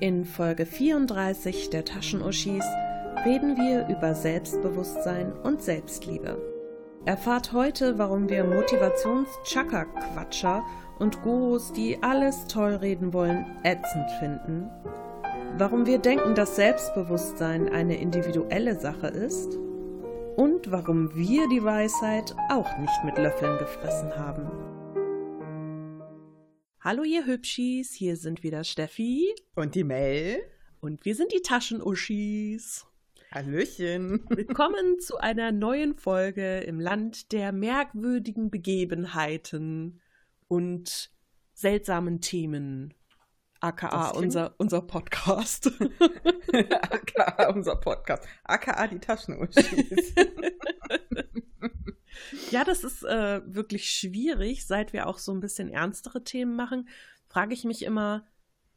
In Folge 34 der Taschenuschis reden wir über Selbstbewusstsein und Selbstliebe. Erfahrt heute, warum wir Motivations-Chaka-Quatscher und Gurus, die alles toll reden wollen, ätzend finden. Warum wir denken, dass Selbstbewusstsein eine individuelle Sache ist. Und warum wir die Weisheit auch nicht mit Löffeln gefressen haben. Hallo ihr Hübschis, hier sind wieder Steffi Und die Mel? und wir sind die Taschenuschis. Hallöchen. Willkommen zu einer neuen Folge im Land der merkwürdigen Begebenheiten und seltsamen Themen. AKA unser, unser Podcast. AKA unser Podcast. AKA die Taschenuschis. ja, das ist äh, wirklich schwierig, seit wir auch so ein bisschen ernstere Themen machen. Frage ich mich immer,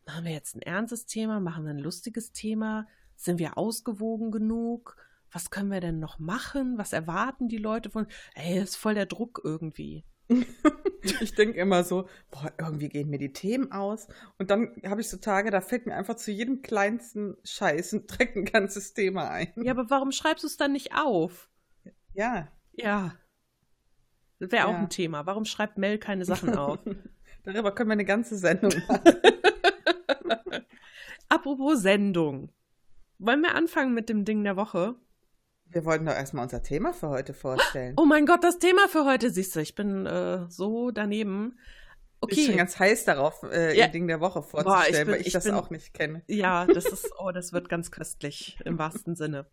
machen wir jetzt ein ernstes Thema, machen wir ein lustiges Thema? Sind wir ausgewogen genug? Was können wir denn noch machen? Was erwarten die Leute von? Ey, ist voll der Druck irgendwie. ich denke immer so, boah, irgendwie gehen mir die Themen aus. Und dann habe ich so Tage, da fällt mir einfach zu jedem kleinsten Scheiß ein direkt ein ganzes Thema ein. Ja, aber warum schreibst du es dann nicht auf? Ja. Ja. Das wäre auch Ja. ein Thema. Warum schreibt Mel keine Sachen auf? Darüber können wir eine ganze Sendung machen. Apropos Sendung. Wollen wir anfangen mit dem Ding der Woche? Wir wollten doch erstmal unser Thema für heute vorstellen. Oh mein Gott, das Thema für heute, siehst du, ich bin äh, so daneben. Ich bin Okay. ganz heiß darauf, äh, Ja. ihr Ding der Woche Boah, vorzustellen, ich bin- weil ich, ich das bin- auch nicht kenne. Ja, das ist, oh, das wird ganz köstlich im wahrsten Sinne.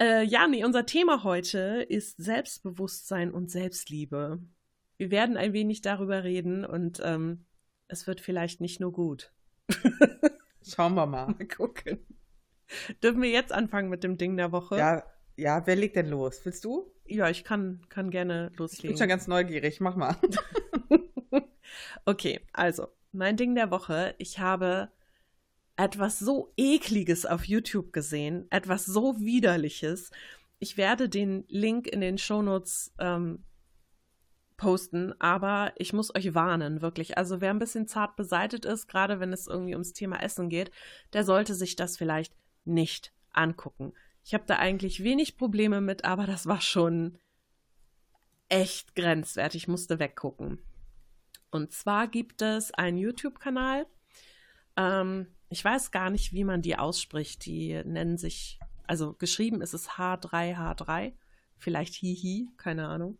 Äh, ja, nee, unser Thema heute ist Selbstbewusstsein und Selbstliebe. Wir werden ein wenig darüber reden und ähm, es wird vielleicht nicht nur gut. Schauen wir mal. Mal gucken. Dürfen wir jetzt anfangen mit dem Ding der Woche? Ja, ja, wer legt denn los? Willst du? Ja, ich kann, kann gerne Ich bin loslegen. schon ganz neugierig. Mach mal. Okay, also, mein Ding der Woche. Ich habe etwas so Ekliges auf YouTube gesehen, etwas so Widerliches. Ich werde den Link in den Shownotes ähm, posten, aber ich muss euch warnen, wirklich. Also, wer ein bisschen zart beseitet ist, gerade wenn es irgendwie ums Thema Essen geht, der sollte sich das vielleicht nicht angucken. Ich habe da eigentlich wenig Probleme mit, aber das war schon echt grenzwertig. Ich musste weggucken. Und zwar gibt es einen YouTube-Kanal. Ähm, ich weiß gar nicht, wie man die ausspricht. Die nennen sich, also geschrieben ist es H3H3. Vielleicht Hihi, keine Ahnung.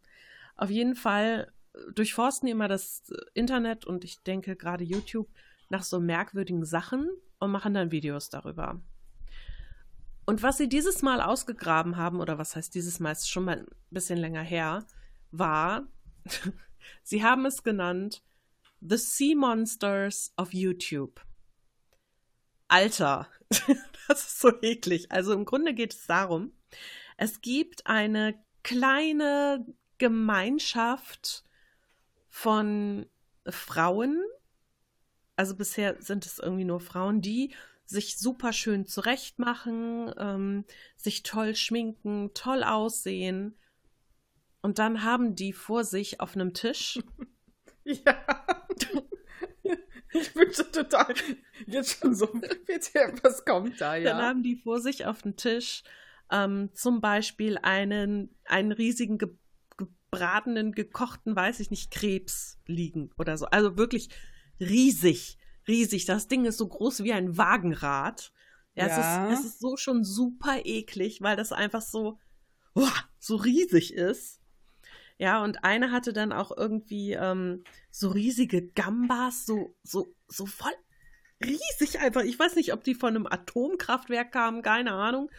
Auf jeden Fall durchforsten die immer das Internet und ich denke gerade YouTube nach so merkwürdigen Sachen und machen dann Videos darüber. Und was sie dieses Mal ausgegraben haben, oder was heißt dieses Mal, ist schon mal ein bisschen länger her, war, sie haben es genannt The Sea Monsters of YouTube. Alter, das ist so eklig. Also im Grunde geht es darum, es gibt eine kleine Gemeinschaft von Frauen, also bisher sind es irgendwie nur Frauen, die sich super schön zurechtmachen, ähm, sich toll schminken, toll aussehen. Und dann haben die vor sich auf einem Tisch Ja. Ich bin schon total jetzt schon so, bitte, was kommt da, Dann ja? haben die vor sich auf dem Tisch ähm, zum Beispiel einen, einen riesigen ge gebratenen, gekochten, weiß ich nicht, Krebs liegen oder so. Also wirklich riesig, riesig. Das Ding ist so groß wie ein Wagenrad. Ja, Ja. Es, ist, es ist so schon super eklig, weil das einfach so, uah, so riesig ist. Ja, und eine hatte dann auch irgendwie ähm, so riesige Gambas, so, so, so voll riesig einfach. Ich weiß nicht, ob die von einem Atomkraftwerk kamen, keine Ahnung.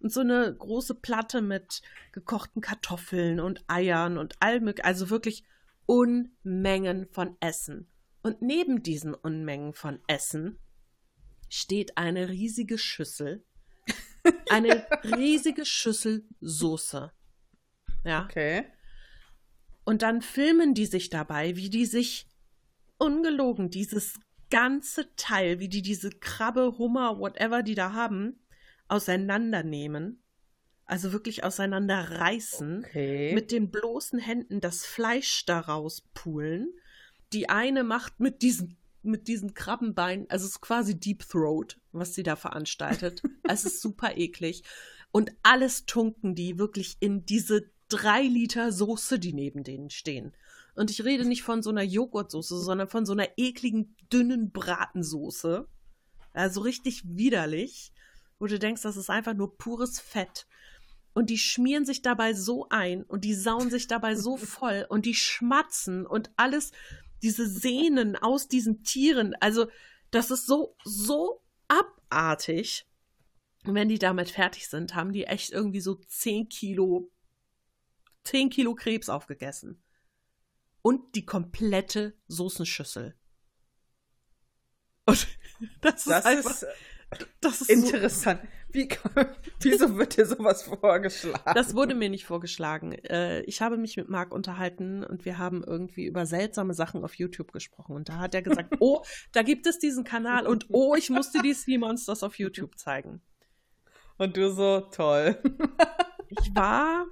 Und so eine große Platte mit gekochten Kartoffeln und Eiern und allem, also wirklich Unmengen von Essen. Und neben diesen Unmengen von Essen steht eine riesige Schüssel. Eine riesige Schüssel Soße. Ja. Okay. Und dann filmen die sich dabei, wie die sich ungelogen dieses ganze Teil, wie die diese Krabbe, Hummer, whatever die da haben, auseinandernehmen. Also wirklich auseinanderreißen. Okay. Mit den bloßen Händen das Fleisch daraus pulen. Die eine macht mit diesen mit diesen Krabbenbeinen. Also es ist quasi Deep Throat, was sie da veranstaltet. es ist super eklig. Und alles tunken die wirklich in diese drei Liter Soße, die neben denen stehen. Und ich rede nicht von so einer Joghurtsoße, sondern von so einer ekligen, dünnen Bratensoße. Also richtig widerlich, wo du denkst, das ist einfach nur pures Fett. Und die schmieren sich dabei so ein und die sauen sich dabei so voll und die schmatzen und alles, diese Sehnen aus diesen Tieren. Also, das ist so, so abartig. Und wenn die damit fertig sind, haben die echt irgendwie so 10 Kilo, 10 Kilo Krebs aufgegessen. Und die komplette Soßenschüssel. Und das, das ist einfach. Ist das ist interessant. So, Wie, wieso wird dir sowas vorgeschlagen? Das wurde mir nicht vorgeschlagen. Äh, ich habe mich mit Marc unterhalten und wir haben irgendwie über seltsame Sachen auf YouTube gesprochen. Und da hat er gesagt, oh, da gibt es diesen Kanal und oh, ich musste die Sea Monsters auf YouTube zeigen. Und du so, toll. Ich war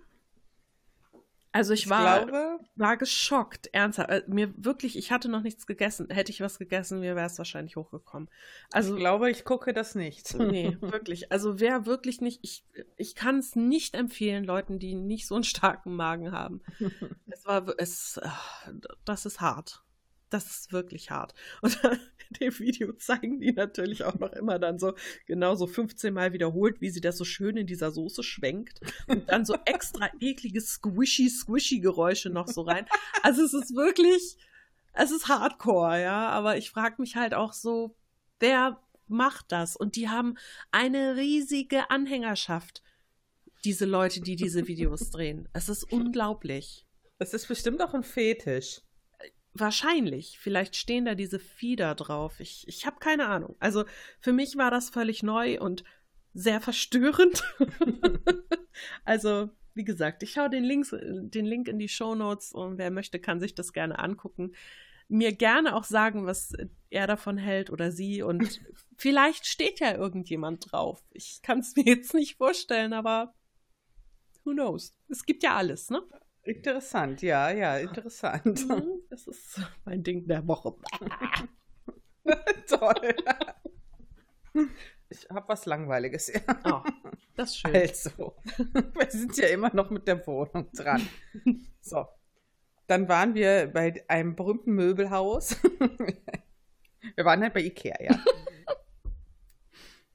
also ich, ich war, glaube, war geschockt, ernsthaft. Äh, mir wirklich, ich hatte noch nichts gegessen. Hätte ich was gegessen, mir wäre es wahrscheinlich hochgekommen. Also ich glaube, ich gucke das nicht. Nee, wirklich. Also wer wirklich nicht, ich, ich kann es nicht empfehlen, Leuten, die nicht so einen starken Magen haben. es war, es, das ist hart. Das ist wirklich hart. Und in dem Video zeigen die natürlich auch noch immer dann so genau so 15 Mal wiederholt, wie sie das so schön in dieser Soße schwenkt und dann so extra eklige squishy squishy Geräusche noch so rein. Also es ist wirklich es ist Hardcore, ja, aber ich frage mich halt auch so, wer macht das? Und die haben eine riesige Anhängerschaft, diese Leute, die diese Videos drehen. Es ist unglaublich. Es ist bestimmt auch ein Fetisch. Wahrscheinlich. Vielleicht stehen da diese Fieder drauf. Ich, ich habe keine Ahnung. Also für mich war das völlig neu und sehr verstörend. also, wie gesagt, ich hau den, Links, den Link in die Show Notes und wer möchte, kann sich das gerne angucken. Mir gerne auch sagen, was er davon hält oder sie. Und vielleicht steht ja irgendjemand drauf. Ich kann es mir jetzt nicht vorstellen, aber who knows? Es gibt ja alles, ne? Interessant, ja, ja, interessant. Mhm, das ist mein Ding der Woche. Toll. Ich habe was Langweiliges. Oh, das ist schön. Also, wir sind ja immer noch mit der Wohnung dran. So. Dann waren wir bei einem berühmten Möbelhaus. Wir waren halt bei Ikea, ja.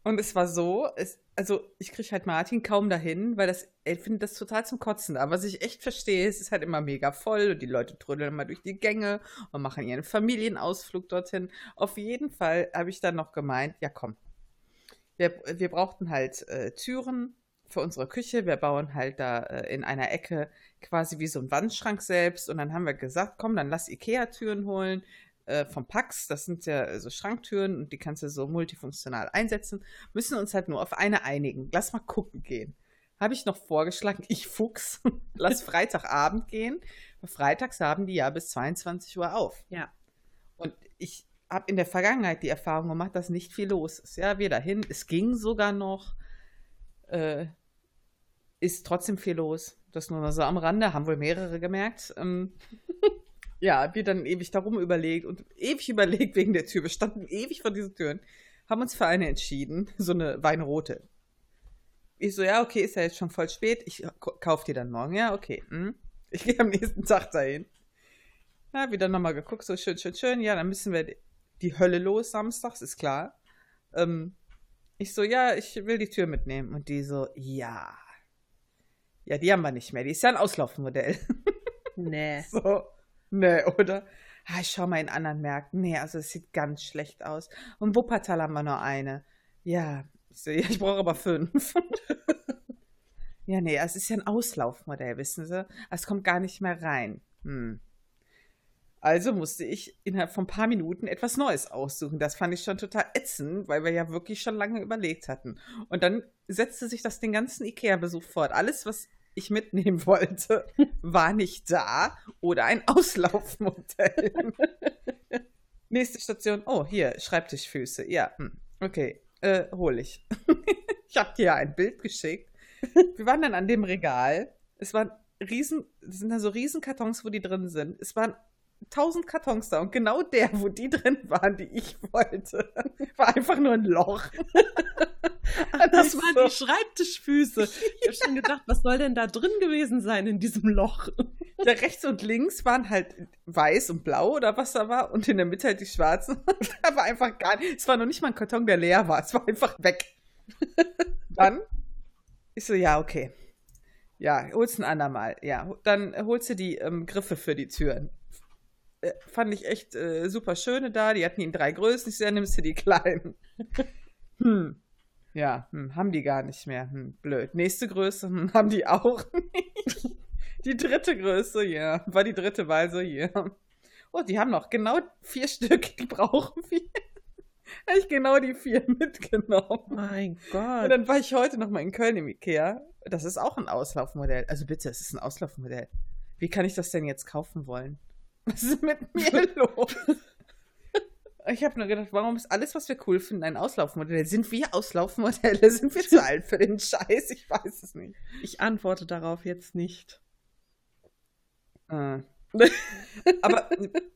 Und es war so, es, also ich kriege halt Martin kaum dahin, weil das, er findet das total zum Kotzen. Aber was ich echt verstehe, es ist halt immer mega voll und die Leute trödeln immer durch die Gänge und machen ihren Familienausflug dorthin. Auf jeden Fall habe ich dann noch gemeint, ja komm, wir, wir brauchten halt äh, Türen für unsere Küche. Wir bauen halt da äh, in einer Ecke quasi wie so ein Wandschrank selbst. Und dann haben wir gesagt, komm, dann lass Ikea-Türen holen äh, vom Pax, das sind ja so Schranktüren und die kannst du so multifunktional einsetzen, müssen uns halt nur auf eine einigen. Lass mal gucken gehen. Habe ich noch vorgeschlagen, ich Fuchs, lass Freitagabend gehen. Freitags haben die ja bis 22 Uhr auf. Ja. Und ich habe in der Vergangenheit die Erfahrung gemacht, dass nicht viel los ist. Ja, wir dahin, es ging sogar noch, äh, ist trotzdem viel los. Das nur noch so am Rande, haben wohl mehrere gemerkt. Ähm, Ja, wir dann ewig darum überlegt und ewig überlegt wegen der Tür. Wir standen ewig vor diesen Türen, haben uns für eine entschieden, so eine Weinrote. Ich so, ja, okay, ist ja jetzt schon voll spät, ich kauf die dann morgen. Ja, okay. Hm. Ich gehe am nächsten Tag dahin. Ja, wieder nochmal geguckt, so schön, schön, schön. Ja, dann müssen wir die Hölle los samstags, ist klar. Ähm, ich so, ja, ich will die Tür mitnehmen. Und die so, ja. Ja, die haben wir nicht mehr. Die ist ja ein Auslaufmodell. Nee. So. Nee, oder? Ah, ich schau mal in anderen Märkten. Nee, also es sieht ganz schlecht aus. Und Wuppertal haben wir nur eine. Ja, ich, ja, ich brauche aber fünf. ja, nee, es ist ja ein Auslaufmodell, wissen Sie? Es kommt gar nicht mehr rein. Hm. Also musste ich innerhalb von ein paar Minuten etwas Neues aussuchen. Das fand ich schon total ätzend, weil wir ja wirklich schon lange überlegt hatten. Und dann setzte sich das den ganzen Ikea-Besuch fort. Alles, was ich mitnehmen wollte, war nicht da oder ein Auslaufmodell. Nächste Station. Oh, hier, Schreibtischfüße. Ja, hm. okay, äh, hol ich. ich habe dir ein Bild geschickt. Wir waren dann an dem Regal. Es waren riesen, das sind da so riesen Kartons, wo die drin sind. Es waren tausend Kartons da und genau der, wo die drin waren, die ich wollte, war einfach nur ein Loch. das waren so. die Schreibtischfüße. Ich habe schon gedacht, was soll denn da drin gewesen sein in diesem Loch? Ja, rechts und links waren halt weiß und blau oder was da war und in der Mitte halt die schwarzen. da war einfach gar nicht. Es war noch nicht mal ein Karton, der leer war. Es war einfach weg. Dann ich so, ja, okay. Ja, holst ein andermal. Ja, dann holst du die ähm, Griffe für die Türen. Äh, fand ich echt äh, super schöne da. Die hatten ihn drei Größen. Ich so, nimmst du die kleinen. hm. Ja, hm, haben die gar nicht mehr. Hm, blöd. Nächste Größe hm, haben die auch nicht. Die dritte Größe, ja. War die dritte Wahl so, ja. Oh, die haben noch genau vier Stück. Die brauchen wir. Habe ich genau die vier mitgenommen. Mein Gott. Und dann war ich heute noch mal in Köln im Ikea. Das ist auch ein Auslaufmodell. Also bitte, es ist ein Auslaufmodell. Wie kann ich das denn jetzt kaufen wollen? Was ist mit mir los? Ich habe nur gedacht, warum ist alles, was wir cool finden, ein Auslaufmodell? Sind wir Auslaufmodelle? Sind wir zu alt für den Scheiß? Ich weiß es nicht. Ich antworte darauf jetzt nicht. Äh. Aber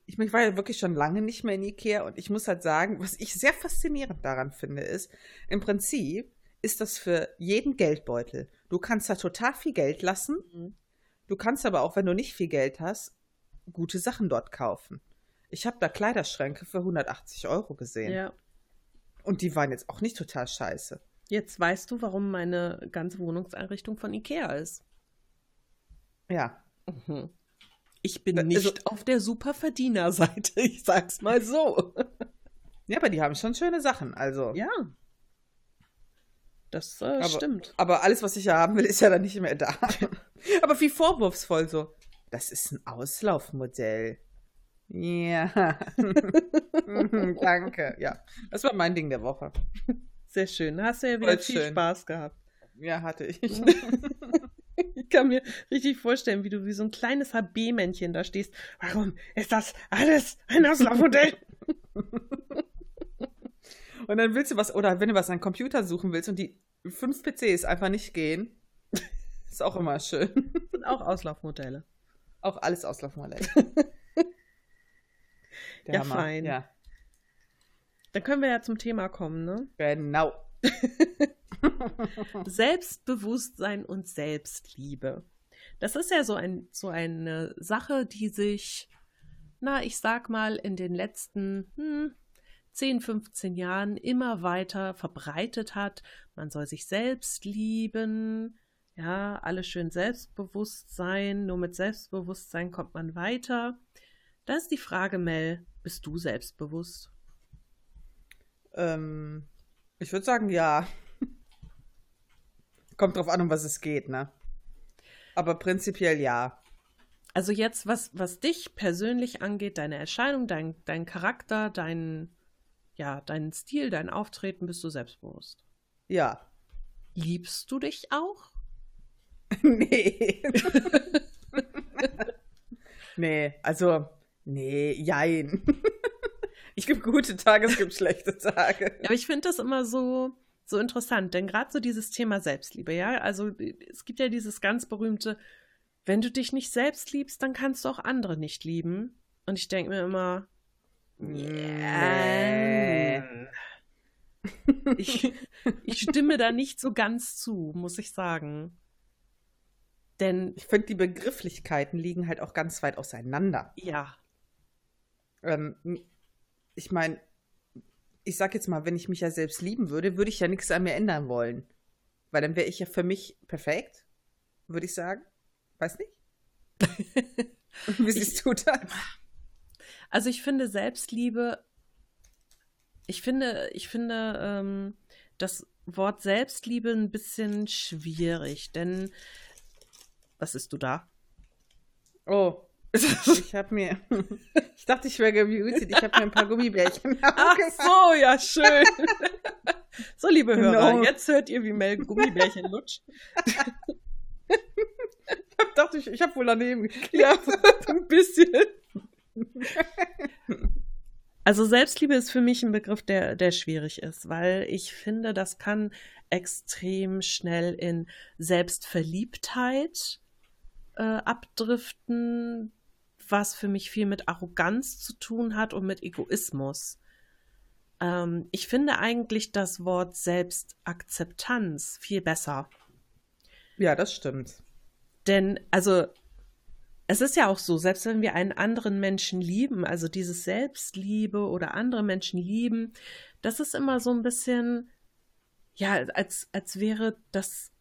ich, ich war ja wirklich schon lange nicht mehr in Ikea und ich muss halt sagen, was ich sehr faszinierend daran finde, ist, im Prinzip ist das für jeden Geldbeutel. Du kannst da total viel Geld lassen. Mhm. Du kannst aber auch, wenn du nicht viel Geld hast, gute Sachen dort kaufen. Ich habe da Kleiderschränke für 180 Euro gesehen. Ja. Und die waren jetzt auch nicht total scheiße. Jetzt weißt du, warum meine ganze Wohnungseinrichtung von Ikea ist. Ja. Mhm. Ich bin also, nicht auf der Superverdienerseite, ich sag's mal so. Ja, aber die haben schon schöne Sachen, also. Ja. Das äh, aber, stimmt. Aber alles, was ich ja haben will, ist ja dann nicht mehr da. aber wie vorwurfsvoll so. Das ist ein Auslaufmodell. Ja. Danke. Ja, das war mein Ding der Woche. Sehr schön. Hast du ja wieder Voll viel schön. Spaß gehabt. Ja, hatte ich. Ich kann mir richtig vorstellen, wie du wie so ein kleines HB-Männchen da stehst. Warum ist das alles ein Auslaufmodell? und dann willst du was, oder wenn du was an Computer suchen willst und die fünf PCs einfach nicht gehen, ist auch immer schön. Sind auch Auslaufmodelle. Auch alles Auslaufmodelle. Ja, Hammer. fein. Ja. Dann können wir ja zum Thema kommen, ne? Genau. Selbstbewusstsein und Selbstliebe. Das ist ja so, ein, so eine Sache, die sich, na, ich sag mal, in den letzten hm, 10, 15 Jahren immer weiter verbreitet hat. Man soll sich selbst lieben, ja, alles schön selbstbewusst sein. Nur mit Selbstbewusstsein kommt man weiter. Da ist die Frage, Mel, bist du selbstbewusst? Ähm, ich würde sagen, ja. Kommt drauf an, um was es geht, ne? Aber prinzipiell ja. Also jetzt, was, was dich persönlich angeht, deine Erscheinung, dein, dein Charakter, dein, ja, deinen Stil, dein Auftreten, bist du selbstbewusst. Ja. Liebst du dich auch? nee. nee, also, nee, jein. Ich gibt gute Tage, es gibt schlechte Tage. Aber ich finde das immer so, so interessant, denn gerade so dieses Thema Selbstliebe, ja, also es gibt ja dieses ganz berühmte, wenn du dich nicht selbst liebst, dann kannst du auch andere nicht lieben. Und ich denke mir immer, yeah. ich, ich stimme da nicht so ganz zu, muss ich sagen. Denn ich finde, die Begrifflichkeiten liegen halt auch ganz weit auseinander. Ja. Ähm, ich meine, ich sag jetzt mal, wenn ich mich ja selbst lieben würde, würde ich ja nichts an mir ändern wollen. Weil dann wäre ich ja für mich perfekt, würde ich sagen. Weiß nicht. Wie siehst du das? Also ich finde Selbstliebe, ich finde, ich finde ähm, das Wort Selbstliebe ein bisschen schwierig, denn was ist du da? Oh, ich habe mir, ich dachte, ich wäre gemutet. Ich habe mir ein paar Gummibärchen Ach so, ja, schön. So, liebe Hörer, no. jetzt hört ihr, wie Mel Gummibärchen lutscht. ich dachte, ich, ich habe wohl daneben geklickt. Ja, ein bisschen. Also Selbstliebe ist für mich ein Begriff, der, der schwierig ist, weil ich finde, das kann extrem schnell in Selbstverliebtheit äh, abdriften, was für mich viel mit Arroganz zu tun hat und mit Egoismus. Ähm, ich finde eigentlich das Wort Selbstakzeptanz viel besser. Ja, das stimmt. Denn, also, es ist ja auch so, selbst wenn wir einen anderen Menschen lieben, also dieses Selbstliebe oder andere Menschen lieben, das ist immer so ein bisschen, ja, als, als wäre das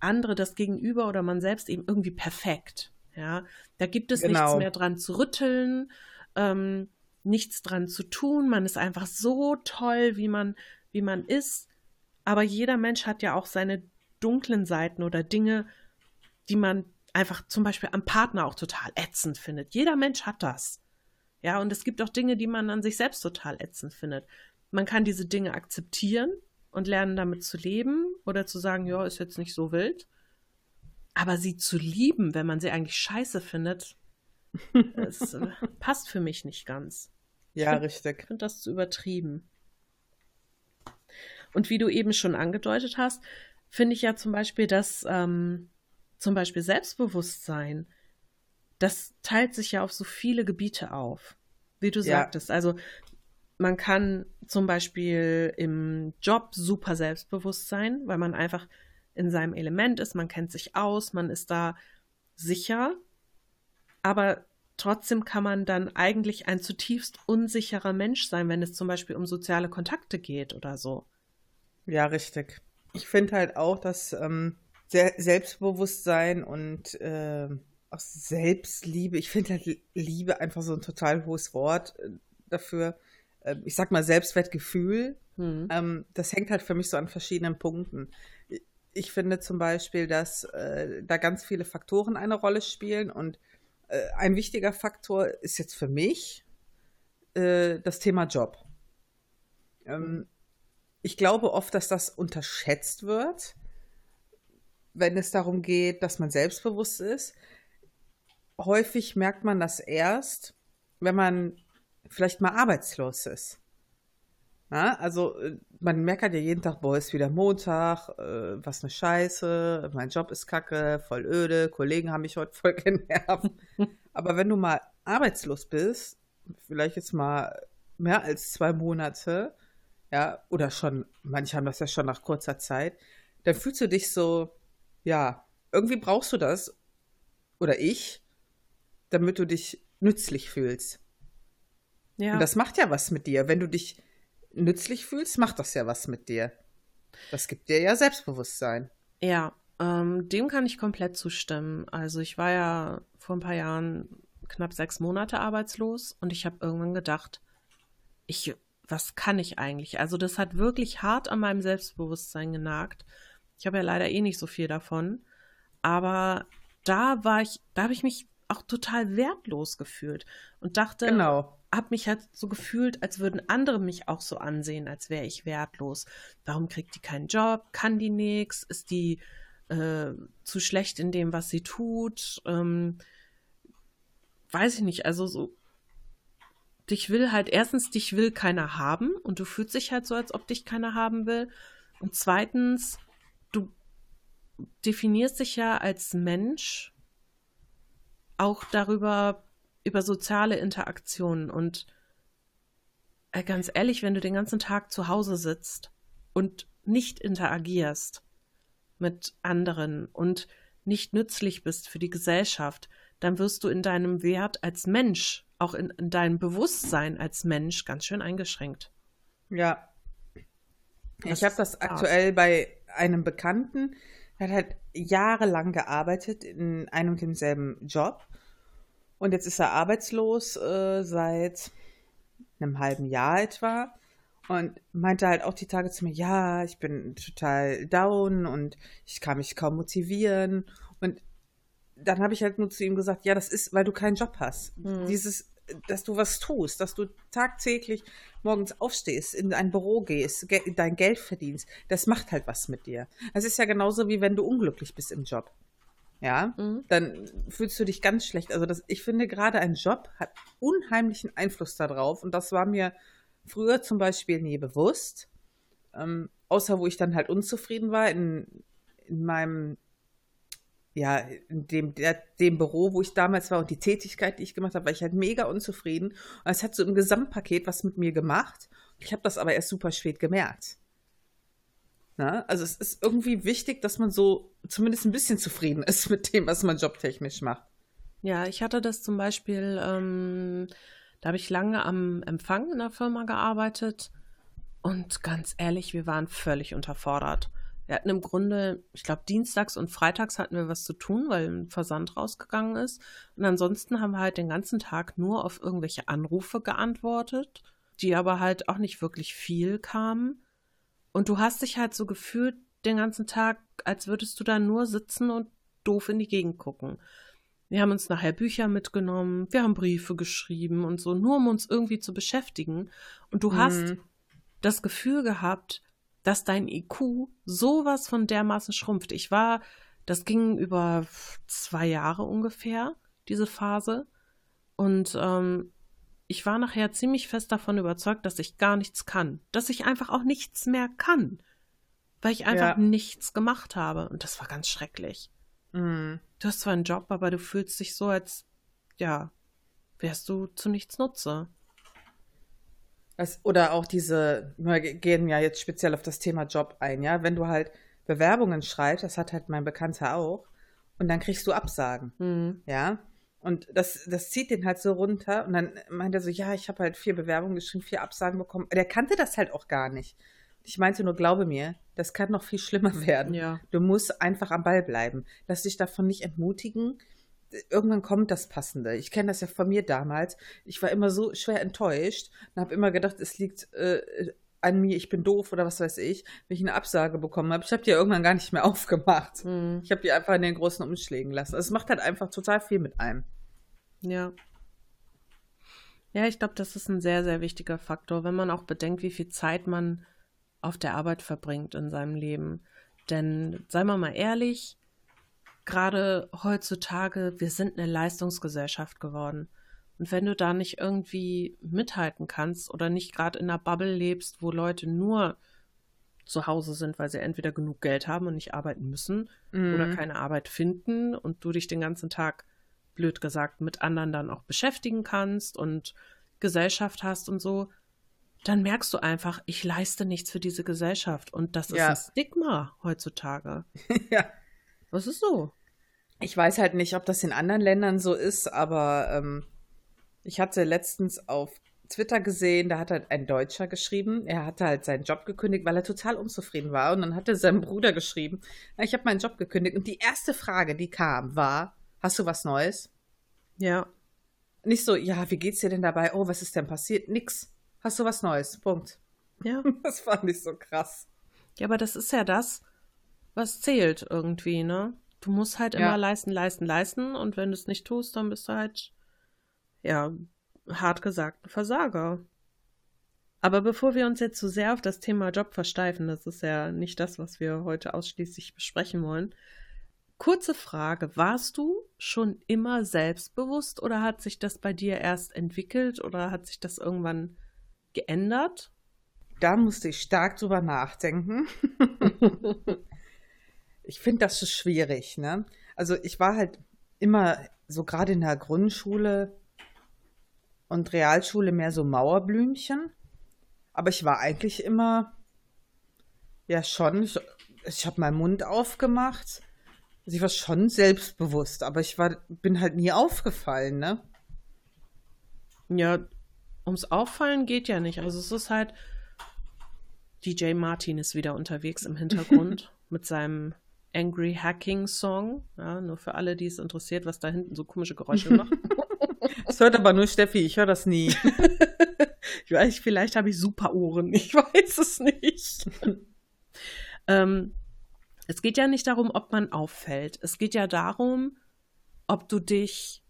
andere, das Gegenüber oder man selbst eben irgendwie perfekt. Ja, da gibt es genau. nichts mehr dran zu rütteln, ähm, nichts dran zu tun. Man ist einfach so toll, wie man, wie man ist. Aber jeder Mensch hat ja auch seine dunklen Seiten oder Dinge, die man einfach zum Beispiel am Partner auch total ätzend findet. Jeder Mensch hat das. Ja, und es gibt auch Dinge, die man an sich selbst total ätzend findet. Man kann diese Dinge akzeptieren und lernen damit zu leben oder zu sagen, ja, ist jetzt nicht so wild. Aber sie zu lieben, wenn man sie eigentlich scheiße findet, das äh, passt für mich nicht ganz. Ja, find, richtig. Ich finde das zu übertrieben. Und wie du eben schon angedeutet hast, finde ich ja zum Beispiel, dass ähm, zum Beispiel Selbstbewusstsein, das teilt sich ja auf so viele Gebiete auf, wie du ja. sagtest. Also man kann zum Beispiel im Job super selbstbewusst sein, weil man einfach in seinem Element ist, man kennt sich aus, man ist da sicher, aber trotzdem kann man dann eigentlich ein zutiefst unsicherer Mensch sein, wenn es zum Beispiel um soziale Kontakte geht oder so. Ja, richtig. Ich finde halt auch, dass ähm, Selbstbewusstsein und äh, auch Selbstliebe, ich finde halt Liebe einfach so ein total hohes Wort äh, dafür. Äh, ich sag mal Selbstwertgefühl. Hm. Ähm, das hängt halt für mich so an verschiedenen Punkten ich finde zum Beispiel, dass äh, da ganz viele Faktoren eine Rolle spielen und äh, ein wichtiger Faktor ist jetzt für mich äh, das Thema Job. Ähm, ich glaube oft, dass das unterschätzt wird, wenn es darum geht, dass man selbstbewusst ist. Häufig merkt man das erst, wenn man vielleicht mal arbeitslos ist. Ja, also äh, man merkt ja jeden Tag, boah, ist wieder Montag, äh, was eine Scheiße, mein Job ist kacke, voll öde, Kollegen haben mich heute voll genervt. Aber wenn du mal arbeitslos bist, vielleicht jetzt mal mehr als zwei Monate, ja, oder schon, manche haben das ja schon nach kurzer Zeit, dann fühlst du dich so, ja, irgendwie brauchst du das, oder ich, damit du dich nützlich fühlst. Ja. Und das macht ja was mit dir, wenn du dich nützlich fühlst, macht das ja was mit dir. Das gibt dir ja Selbstbewusstsein. Ja, ähm, dem kann ich komplett zustimmen. Also ich war ja vor ein paar Jahren knapp sechs Monate arbeitslos und ich habe irgendwann gedacht, ich, was kann ich eigentlich? Also das hat wirklich hart an meinem Selbstbewusstsein genagt. Ich habe ja leider eh nicht so viel davon. Aber da war ich, da habe ich mich auch total wertlos gefühlt und dachte, genau habe mich halt so gefühlt, als würden andere mich auch so ansehen, als wäre ich wertlos. Warum kriegt die keinen Job? Kann die nichts? Ist die äh, zu schlecht in dem, was sie tut? Ähm, weiß ich nicht. Also so, dich will halt, erstens, dich will keiner haben und du fühlst dich halt so, als ob dich keiner haben will. Und zweitens, du definierst dich ja als Mensch auch darüber, über soziale Interaktionen und äh, ganz ehrlich, wenn du den ganzen Tag zu Hause sitzt und nicht interagierst mit anderen und nicht nützlich bist für die Gesellschaft, dann wirst du in deinem Wert als Mensch, auch in, in deinem Bewusstsein als Mensch ganz schön eingeschränkt. Ja. Das ich habe das aktuell bei einem Bekannten, der hat halt jahrelang gearbeitet in einem und demselben Job und jetzt ist er arbeitslos äh, seit einem halben Jahr etwa. Und meinte halt auch die Tage zu mir, ja, ich bin total down und ich kann mich kaum motivieren. Und dann habe ich halt nur zu ihm gesagt, ja, das ist, weil du keinen Job hast. Mhm. Dieses, dass du was tust, dass du tagtäglich morgens aufstehst, in ein Büro gehst, ge dein Geld verdienst, das macht halt was mit dir. Das ist ja genauso wie wenn du unglücklich bist im Job ja, mhm. dann fühlst du dich ganz schlecht. Also das, ich finde gerade ein Job hat unheimlichen Einfluss darauf und das war mir früher zum Beispiel nie bewusst, ähm, außer wo ich dann halt unzufrieden war in, in meinem ja, in dem, der, dem Büro, wo ich damals war und die Tätigkeit, die ich gemacht habe, war ich halt mega unzufrieden. Und es hat so im Gesamtpaket was mit mir gemacht. Ich habe das aber erst super spät gemerkt. Na, also es ist irgendwie wichtig, dass man so zumindest ein bisschen zufrieden ist mit dem, was man jobtechnisch macht. Ja, ich hatte das zum Beispiel, ähm, da habe ich lange am Empfang in der Firma gearbeitet und ganz ehrlich, wir waren völlig unterfordert. Wir hatten im Grunde, ich glaube, dienstags und freitags hatten wir was zu tun, weil ein Versand rausgegangen ist. Und ansonsten haben wir halt den ganzen Tag nur auf irgendwelche Anrufe geantwortet, die aber halt auch nicht wirklich viel kamen. Und du hast dich halt so gefühlt den ganzen Tag, als würdest du da nur sitzen und doof in die Gegend gucken. Wir haben uns nachher Bücher mitgenommen, wir haben Briefe geschrieben und so, nur um uns irgendwie zu beschäftigen. Und du mhm. hast das Gefühl gehabt, dass dein IQ sowas von dermaßen schrumpft. Ich war, das ging über zwei Jahre ungefähr, diese Phase. Und ähm, ich war nachher ziemlich fest davon überzeugt, dass ich gar nichts kann. Dass ich einfach auch nichts mehr kann. Weil ich einfach ja. nichts gemacht habe. Und das war ganz schrecklich. Mhm. Du hast zwar einen Job, aber du fühlst dich so, als, ja, wärst du zu nichts Nutze. Es, oder auch diese, wir gehen ja jetzt speziell auf das Thema Job ein, ja. Wenn du halt Bewerbungen schreibst, das hat halt mein Bekannter auch, und dann kriegst du Absagen, mhm. ja. Und das, das zieht den halt so runter. Und dann meint er so, ja, ich habe halt vier Bewerbungen geschrieben, vier Absagen bekommen. Der kannte das halt auch gar nicht. Ich meinte nur, glaube mir, das kann noch viel schlimmer werden. Ja. Du musst einfach am Ball bleiben. Lass dich davon nicht entmutigen irgendwann kommt das Passende. Ich kenne das ja von mir damals. Ich war immer so schwer enttäuscht und habe immer gedacht, es liegt äh, an mir, ich bin doof oder was weiß ich, wenn ich eine Absage bekommen habe. Ich habe die ja irgendwann gar nicht mehr aufgemacht. Mhm. Ich habe die einfach in den großen Umschlägen lassen. Also es macht halt einfach total viel mit einem. Ja. Ja, ich glaube, das ist ein sehr, sehr wichtiger Faktor, wenn man auch bedenkt, wie viel Zeit man auf der Arbeit verbringt in seinem Leben. Denn, sei mal mal ehrlich, gerade heutzutage, wir sind eine Leistungsgesellschaft geworden. Und wenn du da nicht irgendwie mithalten kannst oder nicht gerade in einer Bubble lebst, wo Leute nur zu Hause sind, weil sie entweder genug Geld haben und nicht arbeiten müssen mhm. oder keine Arbeit finden und du dich den ganzen Tag, blöd gesagt, mit anderen dann auch beschäftigen kannst und Gesellschaft hast und so, dann merkst du einfach, ich leiste nichts für diese Gesellschaft. Und das ist ja. ein Stigma heutzutage. ja. Was ist so? Ich weiß halt nicht, ob das in anderen Ländern so ist, aber ähm, ich hatte letztens auf Twitter gesehen, da hat halt ein Deutscher geschrieben, er hatte halt seinen Job gekündigt, weil er total unzufrieden war. Und dann hatte sein Bruder geschrieben, ich habe meinen Job gekündigt. Und die erste Frage, die kam, war, hast du was Neues? Ja. Nicht so, ja, wie geht's dir denn dabei? Oh, was ist denn passiert? Nix. Hast du was Neues? Punkt. Ja. Das fand ich so krass. Ja, aber das ist ja das, was zählt irgendwie, ne? Du musst halt immer ja. leisten, leisten, leisten und wenn du es nicht tust, dann bist du halt, ja, hart gesagt, ein Versager. Aber bevor wir uns jetzt zu sehr auf das Thema Job versteifen, das ist ja nicht das, was wir heute ausschließlich besprechen wollen. Kurze Frage, warst du schon immer selbstbewusst oder hat sich das bei dir erst entwickelt oder hat sich das irgendwann geändert? Da musste ich stark drüber nachdenken. ich finde das so schwierig, ne? Also ich war halt immer so gerade in der Grundschule und Realschule mehr so Mauerblümchen. Aber ich war eigentlich immer, ja schon, ich, ich habe meinen Mund aufgemacht. Also ich war schon selbstbewusst, aber ich war, bin halt nie aufgefallen, ne? Ja, ums Auffallen geht ja nicht. Also es ist halt, DJ Martin ist wieder unterwegs im Hintergrund mit seinem Angry Hacking Song. Ja, nur für alle, die es interessiert, was da hinten so komische Geräusche macht. Das hört aber nur Steffi, ich höre das nie. ich weiß, vielleicht habe ich super Ohren, ich weiß es nicht. ähm, es geht ja nicht darum, ob man auffällt. Es geht ja darum, ob du dich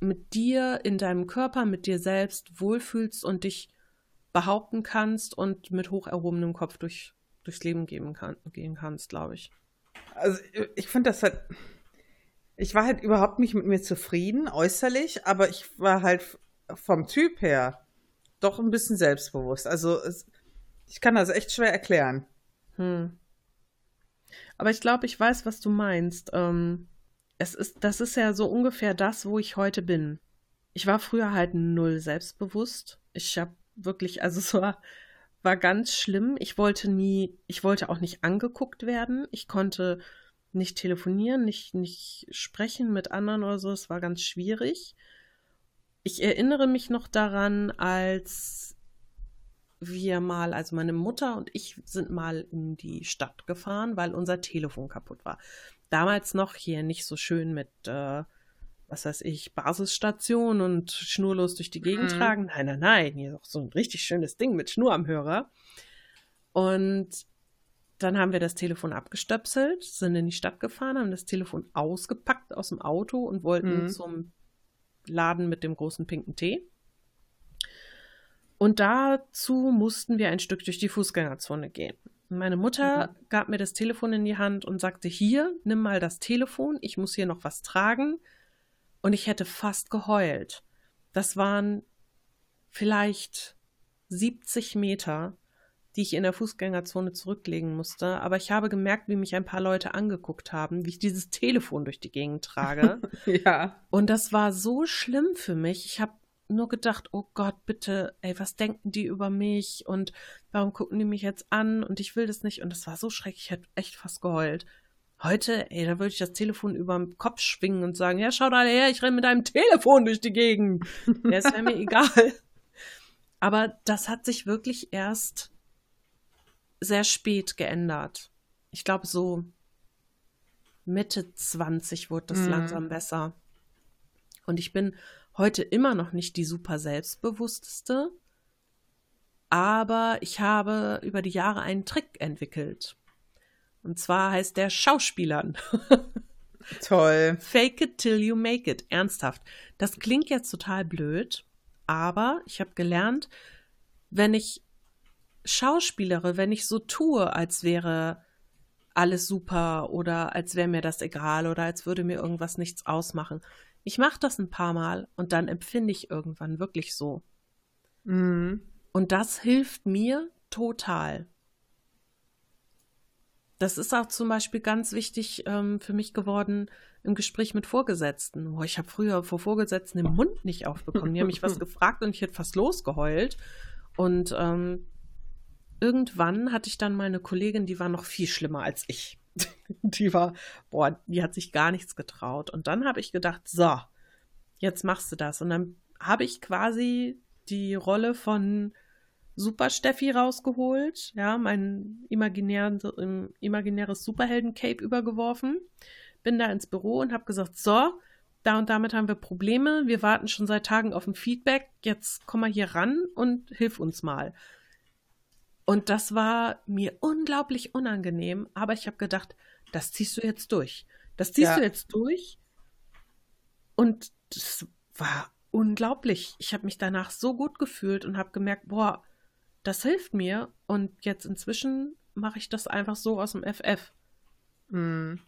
mit dir in deinem Körper, mit dir selbst wohlfühlst und dich behaupten kannst und mit hoch erhobenem Kopf durch, durchs Leben gehen, kann, gehen kannst, glaube ich. Also ich finde das halt, ich war halt überhaupt nicht mit mir zufrieden, äußerlich, aber ich war halt vom Typ her doch ein bisschen selbstbewusst. Also es, ich kann das echt schwer erklären. Hm. Aber ich glaube, ich weiß, was du meinst. Ähm, es ist, das ist ja so ungefähr das, wo ich heute bin. Ich war früher halt null selbstbewusst. Ich habe wirklich, also es war, war ganz schlimm. Ich wollte nie, ich wollte auch nicht angeguckt werden. Ich konnte nicht telefonieren, nicht, nicht sprechen mit anderen oder so. Es war ganz schwierig. Ich erinnere mich noch daran, als wir mal, also meine Mutter und ich sind mal in die Stadt gefahren, weil unser Telefon kaputt war. Damals noch hier nicht so schön mit, äh, was weiß ich, Basisstation und schnurlos durch die Gegend mhm. tragen. Nein, nein, nein, hier ist auch so ein richtig schönes Ding mit Schnur am Hörer. Und dann haben wir das Telefon abgestöpselt, sind in die Stadt gefahren, haben das Telefon ausgepackt aus dem Auto und wollten mhm. zum Laden mit dem großen pinken Tee. Und dazu mussten wir ein Stück durch die Fußgängerzone gehen. Meine Mutter mhm. gab mir das Telefon in die Hand und sagte, hier, nimm mal das Telefon, ich muss hier noch was tragen. Und ich hätte fast geheult. Das waren vielleicht 70 Meter, die ich in der Fußgängerzone zurücklegen musste. Aber ich habe gemerkt, wie mich ein paar Leute angeguckt haben, wie ich dieses Telefon durch die Gegend trage. ja. Und das war so schlimm für mich. Ich habe nur gedacht, oh Gott, bitte, ey, was denken die über mich und warum gucken die mich jetzt an und ich will das nicht. Und das war so schrecklich, ich hätte echt fast geheult. Heute, ey, da würde ich das Telefon über den Kopf schwingen und sagen, ja, schau da her, ich renne mit deinem Telefon durch die Gegend. Ja, es wäre mir egal. Aber das hat sich wirklich erst sehr spät geändert. Ich glaube, so Mitte 20 wurde das mm. langsam besser. Und ich bin heute immer noch nicht die super selbstbewussteste, aber ich habe über die Jahre einen Trick entwickelt. Und zwar heißt der Schauspielern. Toll. Fake it till you make it. Ernsthaft. Das klingt jetzt total blöd, aber ich habe gelernt, wenn ich schauspielere, wenn ich so tue, als wäre alles super oder als wäre mir das egal oder als würde mir irgendwas nichts ausmachen, ich mache das ein paar Mal und dann empfinde ich irgendwann wirklich so. Mhm. Und das hilft mir total. Das ist auch zum Beispiel ganz wichtig ähm, für mich geworden im Gespräch mit Vorgesetzten. Boah, ich habe früher vor Vorgesetzten den Mund nicht aufbekommen. Die haben mich was gefragt und ich hätte fast losgeheult. Und ähm, irgendwann hatte ich dann meine Kollegin, die war noch viel schlimmer als ich. die war, boah, die hat sich gar nichts getraut. Und dann habe ich gedacht, so, jetzt machst du das. Und dann habe ich quasi die Rolle von Super Steffi rausgeholt, ja, mein imaginär, imaginäres Superhelden-Cape übergeworfen, bin da ins Büro und habe gesagt, so, da und damit haben wir Probleme, wir warten schon seit Tagen auf ein Feedback, jetzt komm mal hier ran und hilf uns mal. Und das war mir unglaublich unangenehm, aber ich habe gedacht, das ziehst du jetzt durch. Das ziehst ja. du jetzt durch. Und das war unglaublich. Ich habe mich danach so gut gefühlt und habe gemerkt, boah, das hilft mir. Und jetzt inzwischen mache ich das einfach so aus dem FF. Hm.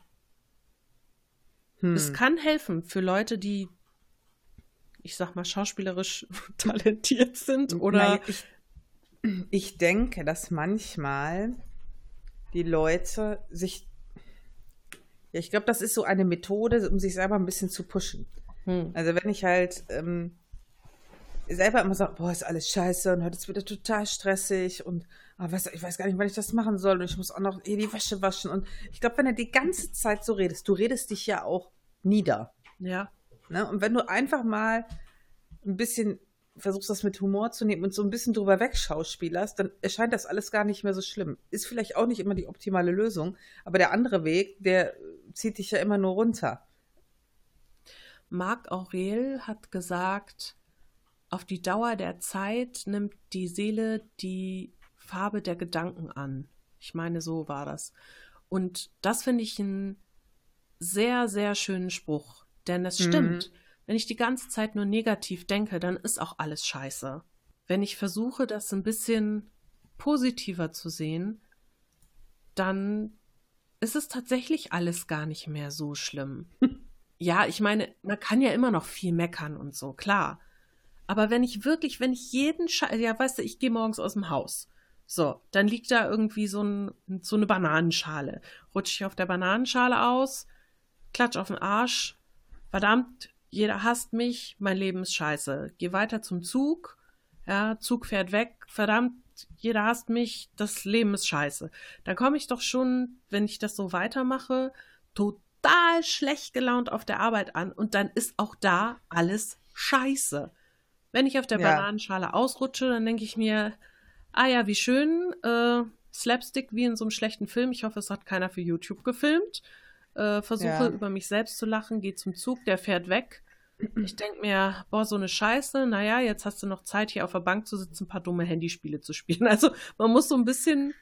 Hm. Es kann helfen für Leute, die, ich sag mal, schauspielerisch talentiert sind oder. Naja, ich, ich denke, dass manchmal die Leute sich. Ja, ich glaube, das ist so eine Methode, um sich selber ein bisschen zu pushen. Hm. Also wenn ich halt ähm, selber immer sage, boah, ist alles scheiße und heute ist wieder total stressig und oh, was, ich weiß gar nicht, wann ich das machen soll und ich muss auch noch eh die Wäsche waschen. Und ich glaube, wenn du die ganze Zeit so redest, du redest dich ja auch nieder. Ja. Ne? Und wenn du einfach mal ein bisschen versuchst das mit Humor zu nehmen und so ein bisschen drüber wegschauspielerst, dann erscheint das alles gar nicht mehr so schlimm. Ist vielleicht auch nicht immer die optimale Lösung, aber der andere Weg, der zieht dich ja immer nur runter. Marc Aurel hat gesagt, auf die Dauer der Zeit nimmt die Seele die Farbe der Gedanken an. Ich meine, so war das. Und das finde ich einen sehr, sehr schönen Spruch, denn es stimmt. Mhm. Wenn ich die ganze Zeit nur negativ denke, dann ist auch alles scheiße. Wenn ich versuche, das ein bisschen positiver zu sehen, dann ist es tatsächlich alles gar nicht mehr so schlimm. ja, ich meine, man kann ja immer noch viel meckern und so, klar. Aber wenn ich wirklich, wenn ich jeden Scheiß, ja, weißt du, ich gehe morgens aus dem Haus. So, dann liegt da irgendwie so, ein, so eine Bananenschale. Rutsche ich auf der Bananenschale aus, klatsch auf den Arsch. Verdammt, jeder hasst mich, mein Leben ist scheiße. Geh weiter zum Zug. Ja, Zug fährt weg. Verdammt, jeder hasst mich, das Leben ist scheiße. Dann komme ich doch schon, wenn ich das so weitermache, total schlecht gelaunt auf der Arbeit an und dann ist auch da alles scheiße. Wenn ich auf der ja. Bananenschale ausrutsche, dann denke ich mir, ah ja, wie schön, äh, Slapstick wie in so einem schlechten Film. Ich hoffe, es hat keiner für YouTube gefilmt. Äh, versuche ja. über mich selbst zu lachen, gehe zum Zug, der fährt weg. Ich denke mir, boah, so eine Scheiße, naja, jetzt hast du noch Zeit, hier auf der Bank zu sitzen, ein paar dumme Handyspiele zu spielen. Also man muss so ein bisschen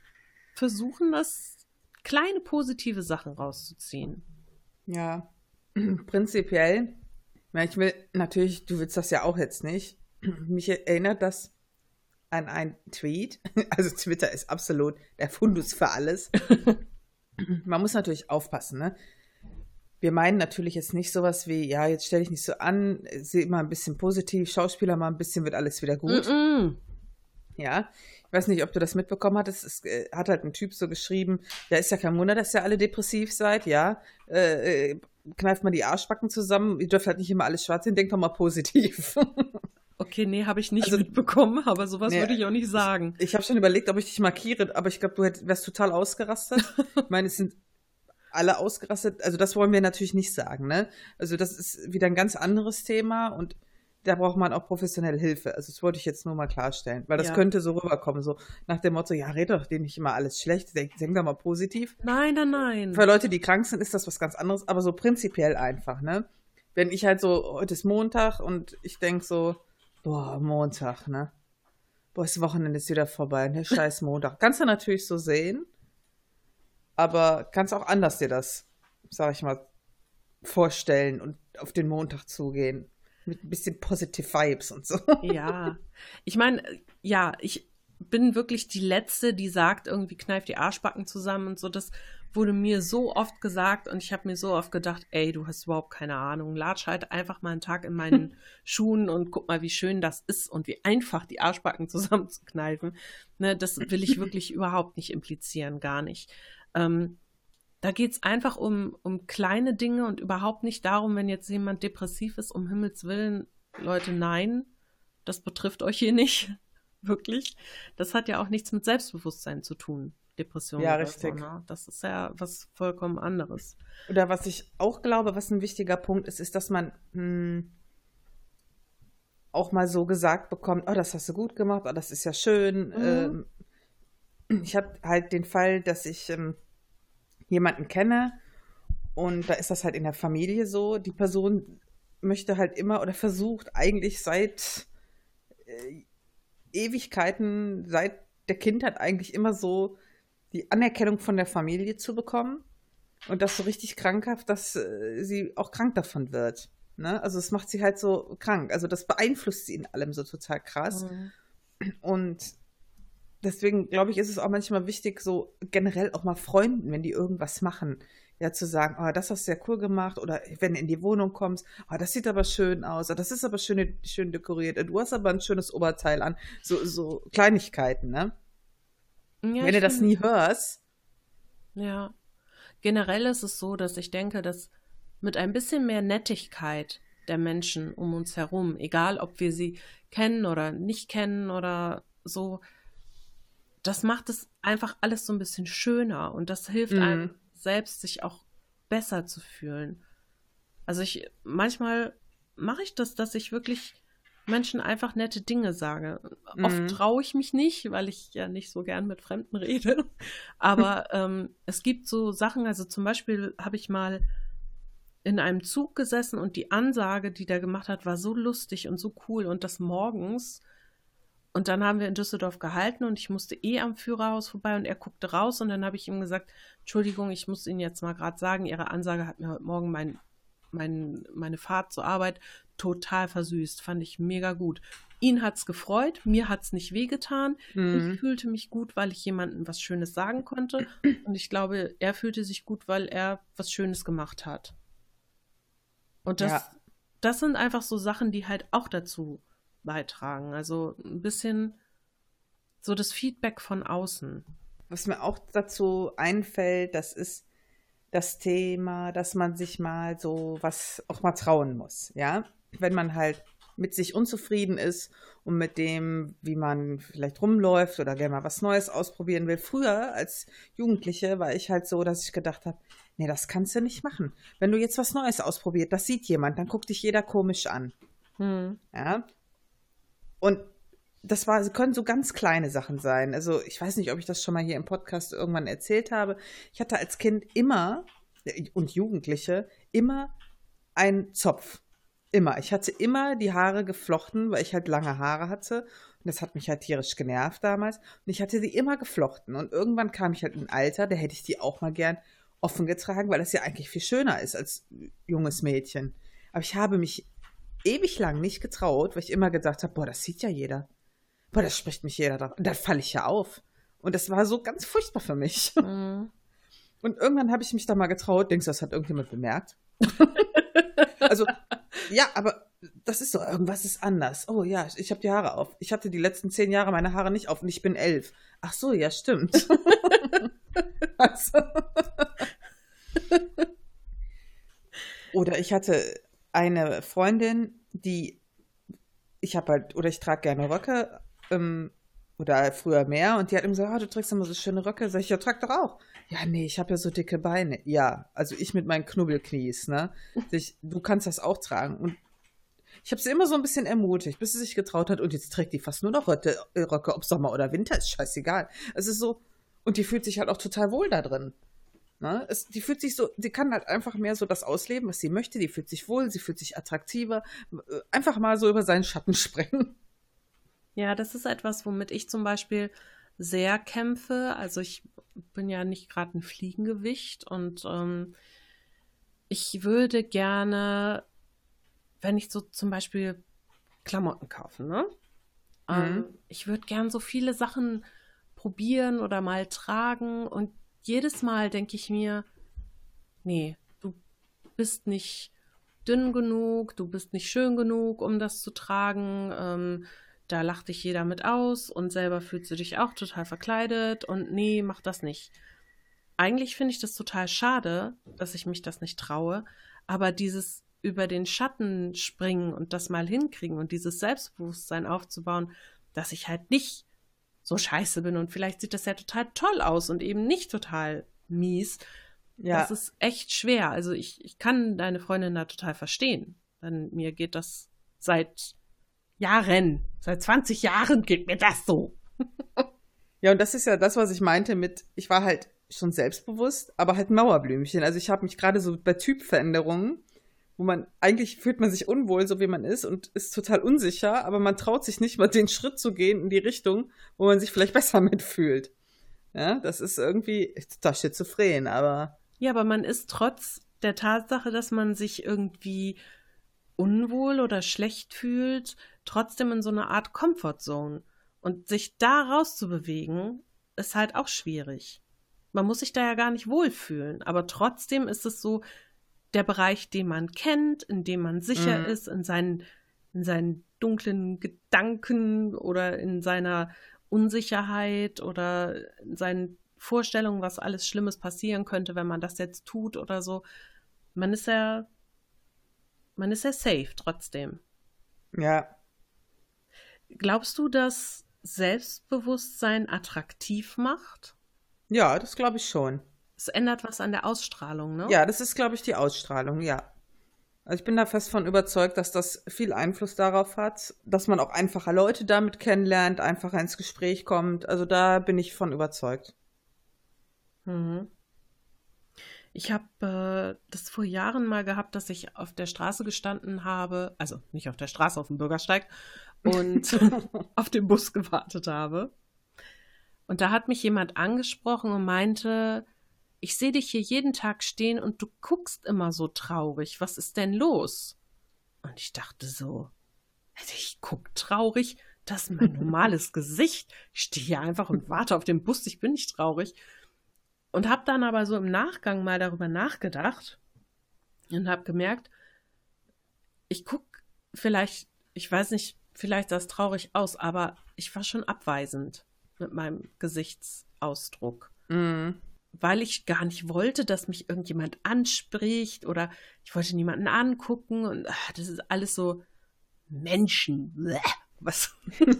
versuchen, das kleine positive Sachen rauszuziehen. Ja, prinzipiell, ich will natürlich, du willst das ja auch jetzt nicht. Mich erinnert das an einen Tweet. Also Twitter ist absolut der Fundus für alles. Man muss natürlich aufpassen, ne? Wir meinen natürlich jetzt nicht sowas wie, ja, jetzt stell dich nicht so an, seh mal ein bisschen positiv, Schauspieler mal ein bisschen, wird alles wieder gut. Mm -mm. Ja, ich weiß nicht, ob du das mitbekommen hattest. Es äh, hat halt ein Typ so geschrieben, ja, ist ja kein Wunder, dass ihr alle depressiv seid, ja. Äh, äh, kneift mal die Arschbacken zusammen, ihr dürft halt nicht immer alles schwarz sehen, denkt doch mal positiv. Okay, nee, habe ich nicht also, mitbekommen, aber sowas nee, würde ich auch nicht sagen. Ich, ich habe schon überlegt, ob ich dich markiere, aber ich glaube, du hätt, wärst total ausgerastet. ich meine, es sind alle ausgerastet. Also das wollen wir natürlich nicht sagen, ne? Also das ist wieder ein ganz anderes Thema und da braucht man auch professionelle Hilfe. Also das wollte ich jetzt nur mal klarstellen, weil das ja. könnte so rüberkommen, so nach dem Motto, ja, red doch dir nicht immer alles schlecht, denk, denk doch mal positiv. Nein, nein, nein. Für Leute, die krank sind, ist das was ganz anderes, aber so prinzipiell einfach, ne? Wenn ich halt so, heute ist Montag und ich denk so, Boah, Montag, ne? Boah, das Wochenende ist wieder vorbei, ne? Scheiß Montag. Kannst du natürlich so sehen, aber kannst auch anders dir das, sag ich mal, vorstellen und auf den Montag zugehen. Mit ein bisschen positive Vibes und so. Ja. Ich meine, ja, ich bin wirklich die Letzte, die sagt, irgendwie kneift die Arschbacken zusammen und so. Das wurde mir so oft gesagt und ich habe mir so oft gedacht, ey, du hast überhaupt keine Ahnung. Latsch halt einfach mal einen Tag in meinen Schuhen und guck mal, wie schön das ist und wie einfach die Arschbacken zusammenzukneifen. Ne, das will ich wirklich überhaupt nicht implizieren, gar nicht. Ähm, da geht es einfach um, um kleine Dinge und überhaupt nicht darum, wenn jetzt jemand depressiv ist, um Himmels Willen, Leute, nein, das betrifft euch hier nicht. Wirklich. Das hat ja auch nichts mit Selbstbewusstsein zu tun. Depression. Ja, richtig. So, ne? Das ist ja was vollkommen anderes. Oder was ich auch glaube, was ein wichtiger Punkt ist, ist, dass man hm, auch mal so gesagt bekommt, oh, das hast du gut gemacht, oh, das ist ja schön. Mhm. Ähm, ich habe halt den Fall, dass ich ähm, jemanden kenne und da ist das halt in der Familie so. Die Person möchte halt immer oder versucht eigentlich seit äh, Ewigkeiten, seit der Kindheit eigentlich immer so die Anerkennung von der Familie zu bekommen. Und das so richtig krankhaft, dass äh, sie auch krank davon wird. Ne? Also es macht sie halt so krank. Also das beeinflusst sie in allem so total krass. Mhm. Und deswegen glaube ich, ist es auch manchmal wichtig, so generell auch mal Freunden, wenn die irgendwas machen, ja zu sagen, oh, das hast du sehr cool gemacht. Oder wenn du in die Wohnung kommst, oh, das sieht aber schön aus. Oh, das ist aber schön, schön dekoriert. Du hast aber ein schönes Oberteil an. So, so Kleinigkeiten, ne? Ja, Wenn du das nie hörst. Ja. Generell ist es so, dass ich denke, dass mit ein bisschen mehr Nettigkeit der Menschen um uns herum, egal ob wir sie kennen oder nicht kennen oder so, das macht es einfach alles so ein bisschen schöner und das hilft mhm. einem selbst, sich auch besser zu fühlen. Also ich, manchmal mache ich das, dass ich wirklich Menschen einfach nette Dinge sage. Mhm. Oft traue ich mich nicht, weil ich ja nicht so gern mit Fremden rede. Aber ähm, es gibt so Sachen, also zum Beispiel habe ich mal in einem Zug gesessen und die Ansage, die der gemacht hat, war so lustig und so cool und das morgens. Und dann haben wir in Düsseldorf gehalten und ich musste eh am Führerhaus vorbei und er guckte raus und dann habe ich ihm gesagt, Entschuldigung, ich muss Ihnen jetzt mal gerade sagen, Ihre Ansage hat mir heute Morgen mein, mein, meine Fahrt zur Arbeit total versüßt. Fand ich mega gut. Ihn hat's gefreut, mir hat's nicht wehgetan. Mhm. Ich fühlte mich gut, weil ich jemandem was Schönes sagen konnte. Und ich glaube, er fühlte sich gut, weil er was Schönes gemacht hat. Und das, ja. das sind einfach so Sachen, die halt auch dazu beitragen. Also ein bisschen so das Feedback von außen. Was mir auch dazu einfällt, das ist das Thema, dass man sich mal so was auch mal trauen muss, ja. Wenn man halt mit sich unzufrieden ist und mit dem, wie man vielleicht rumläuft oder gerne mal was Neues ausprobieren will. Früher als Jugendliche war ich halt so, dass ich gedacht habe, nee, das kannst du nicht machen. Wenn du jetzt was Neues ausprobiert, das sieht jemand, dann guckt dich jeder komisch an. Hm. Ja. Und das war, können so ganz kleine Sachen sein. Also ich weiß nicht, ob ich das schon mal hier im Podcast irgendwann erzählt habe. Ich hatte als Kind immer und Jugendliche immer einen Zopf. Immer. Ich hatte immer die Haare geflochten, weil ich halt lange Haare hatte. Und das hat mich halt tierisch genervt damals. Und ich hatte sie immer geflochten. Und irgendwann kam ich halt in ein Alter, da hätte ich die auch mal gern offen getragen, weil das ja eigentlich viel schöner ist als junges Mädchen. Aber ich habe mich ewig lang nicht getraut, weil ich immer gedacht habe, boah, das sieht ja jeder. Boah, das spricht mich jeder drauf. Und da falle ich ja auf. Und das war so ganz furchtbar für mich. Mhm. Und irgendwann habe ich mich da mal getraut. Denkst du, das hat irgendjemand bemerkt? also, ja, aber das ist so, irgendwas ist anders. Oh ja, ich habe die Haare auf. Ich hatte die letzten zehn Jahre meine Haare nicht auf und ich bin elf. Ach so, ja, stimmt. also. Oder ich hatte eine Freundin, die ich habe halt, oder ich trage gerne Röcke, ähm, oder früher mehr, und die hat immer gesagt, oh, du trägst immer so schöne Röcke. Sag ich, ja, trag doch auch. Ja, nee, ich habe ja so dicke Beine. Ja, also ich mit meinen Knubbelknies, ne? Ich, du kannst das auch tragen. Und ich habe sie immer so ein bisschen ermutigt, bis sie sich getraut hat. Und jetzt trägt die fast nur noch Röcke, äh, Röcke ob Sommer oder Winter, ist scheißegal. Es ist so, und die fühlt sich halt auch total wohl da drin. Ne? Es, die fühlt sich so, die kann halt einfach mehr so das ausleben, was sie möchte. Die fühlt sich wohl, sie fühlt sich attraktiver. Äh, einfach mal so über seinen Schatten sprengen. Ja, das ist etwas, womit ich zum Beispiel sehr kämpfe. Also ich bin ja nicht gerade ein Fliegengewicht und ähm, ich würde gerne, wenn ich so zum Beispiel Klamotten kaufe, ne? Mhm. Ähm, ich würde gern so viele Sachen probieren oder mal tragen und jedes Mal denke ich mir, nee, du bist nicht dünn genug, du bist nicht schön genug, um das zu tragen. Ähm, da lacht dich jeder mit aus und selber fühlst du dich auch total verkleidet und nee, mach das nicht. Eigentlich finde ich das total schade, dass ich mich das nicht traue, aber dieses über den Schatten springen und das mal hinkriegen und dieses Selbstbewusstsein aufzubauen, dass ich halt nicht so scheiße bin und vielleicht sieht das ja total toll aus und eben nicht total mies. Ja. Das ist echt schwer. Also ich, ich kann deine Freundin da total verstehen. Denn mir geht das seit Jahren, seit 20 Jahren geht mir das so. ja, und das ist ja das, was ich meinte mit, ich war halt schon selbstbewusst, aber halt Mauerblümchen. Also ich habe mich gerade so bei Typveränderungen, wo man eigentlich fühlt man sich unwohl, so wie man ist und ist total unsicher, aber man traut sich nicht mal den Schritt zu gehen in die Richtung, wo man sich vielleicht besser mitfühlt. Ja, das ist irgendwie total schizophren, aber. Ja, aber man ist trotz der Tatsache, dass man sich irgendwie unwohl oder schlecht fühlt, trotzdem in so eine Art Comfortzone. Und sich da rauszubewegen, ist halt auch schwierig. Man muss sich da ja gar nicht wohlfühlen, aber trotzdem ist es so der Bereich, den man kennt, in dem man sicher mhm. ist, in seinen, in seinen dunklen Gedanken oder in seiner Unsicherheit oder in seinen Vorstellungen, was alles Schlimmes passieren könnte, wenn man das jetzt tut oder so. Man ist ja, man ist ja safe trotzdem. Ja, Glaubst du, dass Selbstbewusstsein attraktiv macht? Ja, das glaube ich schon. Es ändert was an der Ausstrahlung, ne? Ja, das ist, glaube ich, die Ausstrahlung, ja. Also ich bin da fest von überzeugt, dass das viel Einfluss darauf hat, dass man auch einfacher Leute damit kennenlernt, einfacher ins Gespräch kommt. Also da bin ich von überzeugt. Mhm. Ich habe äh, das vor Jahren mal gehabt, dass ich auf der Straße gestanden habe, also nicht auf der Straße, auf dem Bürgersteig, und auf den Bus gewartet habe. Und da hat mich jemand angesprochen und meinte, ich sehe dich hier jeden Tag stehen und du guckst immer so traurig. Was ist denn los? Und ich dachte so, ich guck traurig, das ist mein normales Gesicht. Ich stehe hier einfach und warte auf den Bus, ich bin nicht traurig. Und habe dann aber so im Nachgang mal darüber nachgedacht und habe gemerkt, ich guck vielleicht, ich weiß nicht, vielleicht sah es traurig aus, aber ich war schon abweisend. mit meinem Gesichtsausdruck. Mhm. Weil ich gar nicht wollte, dass mich irgendjemand anspricht oder ich wollte niemanden angucken und ach, das ist alles so Menschen. Bleh, was?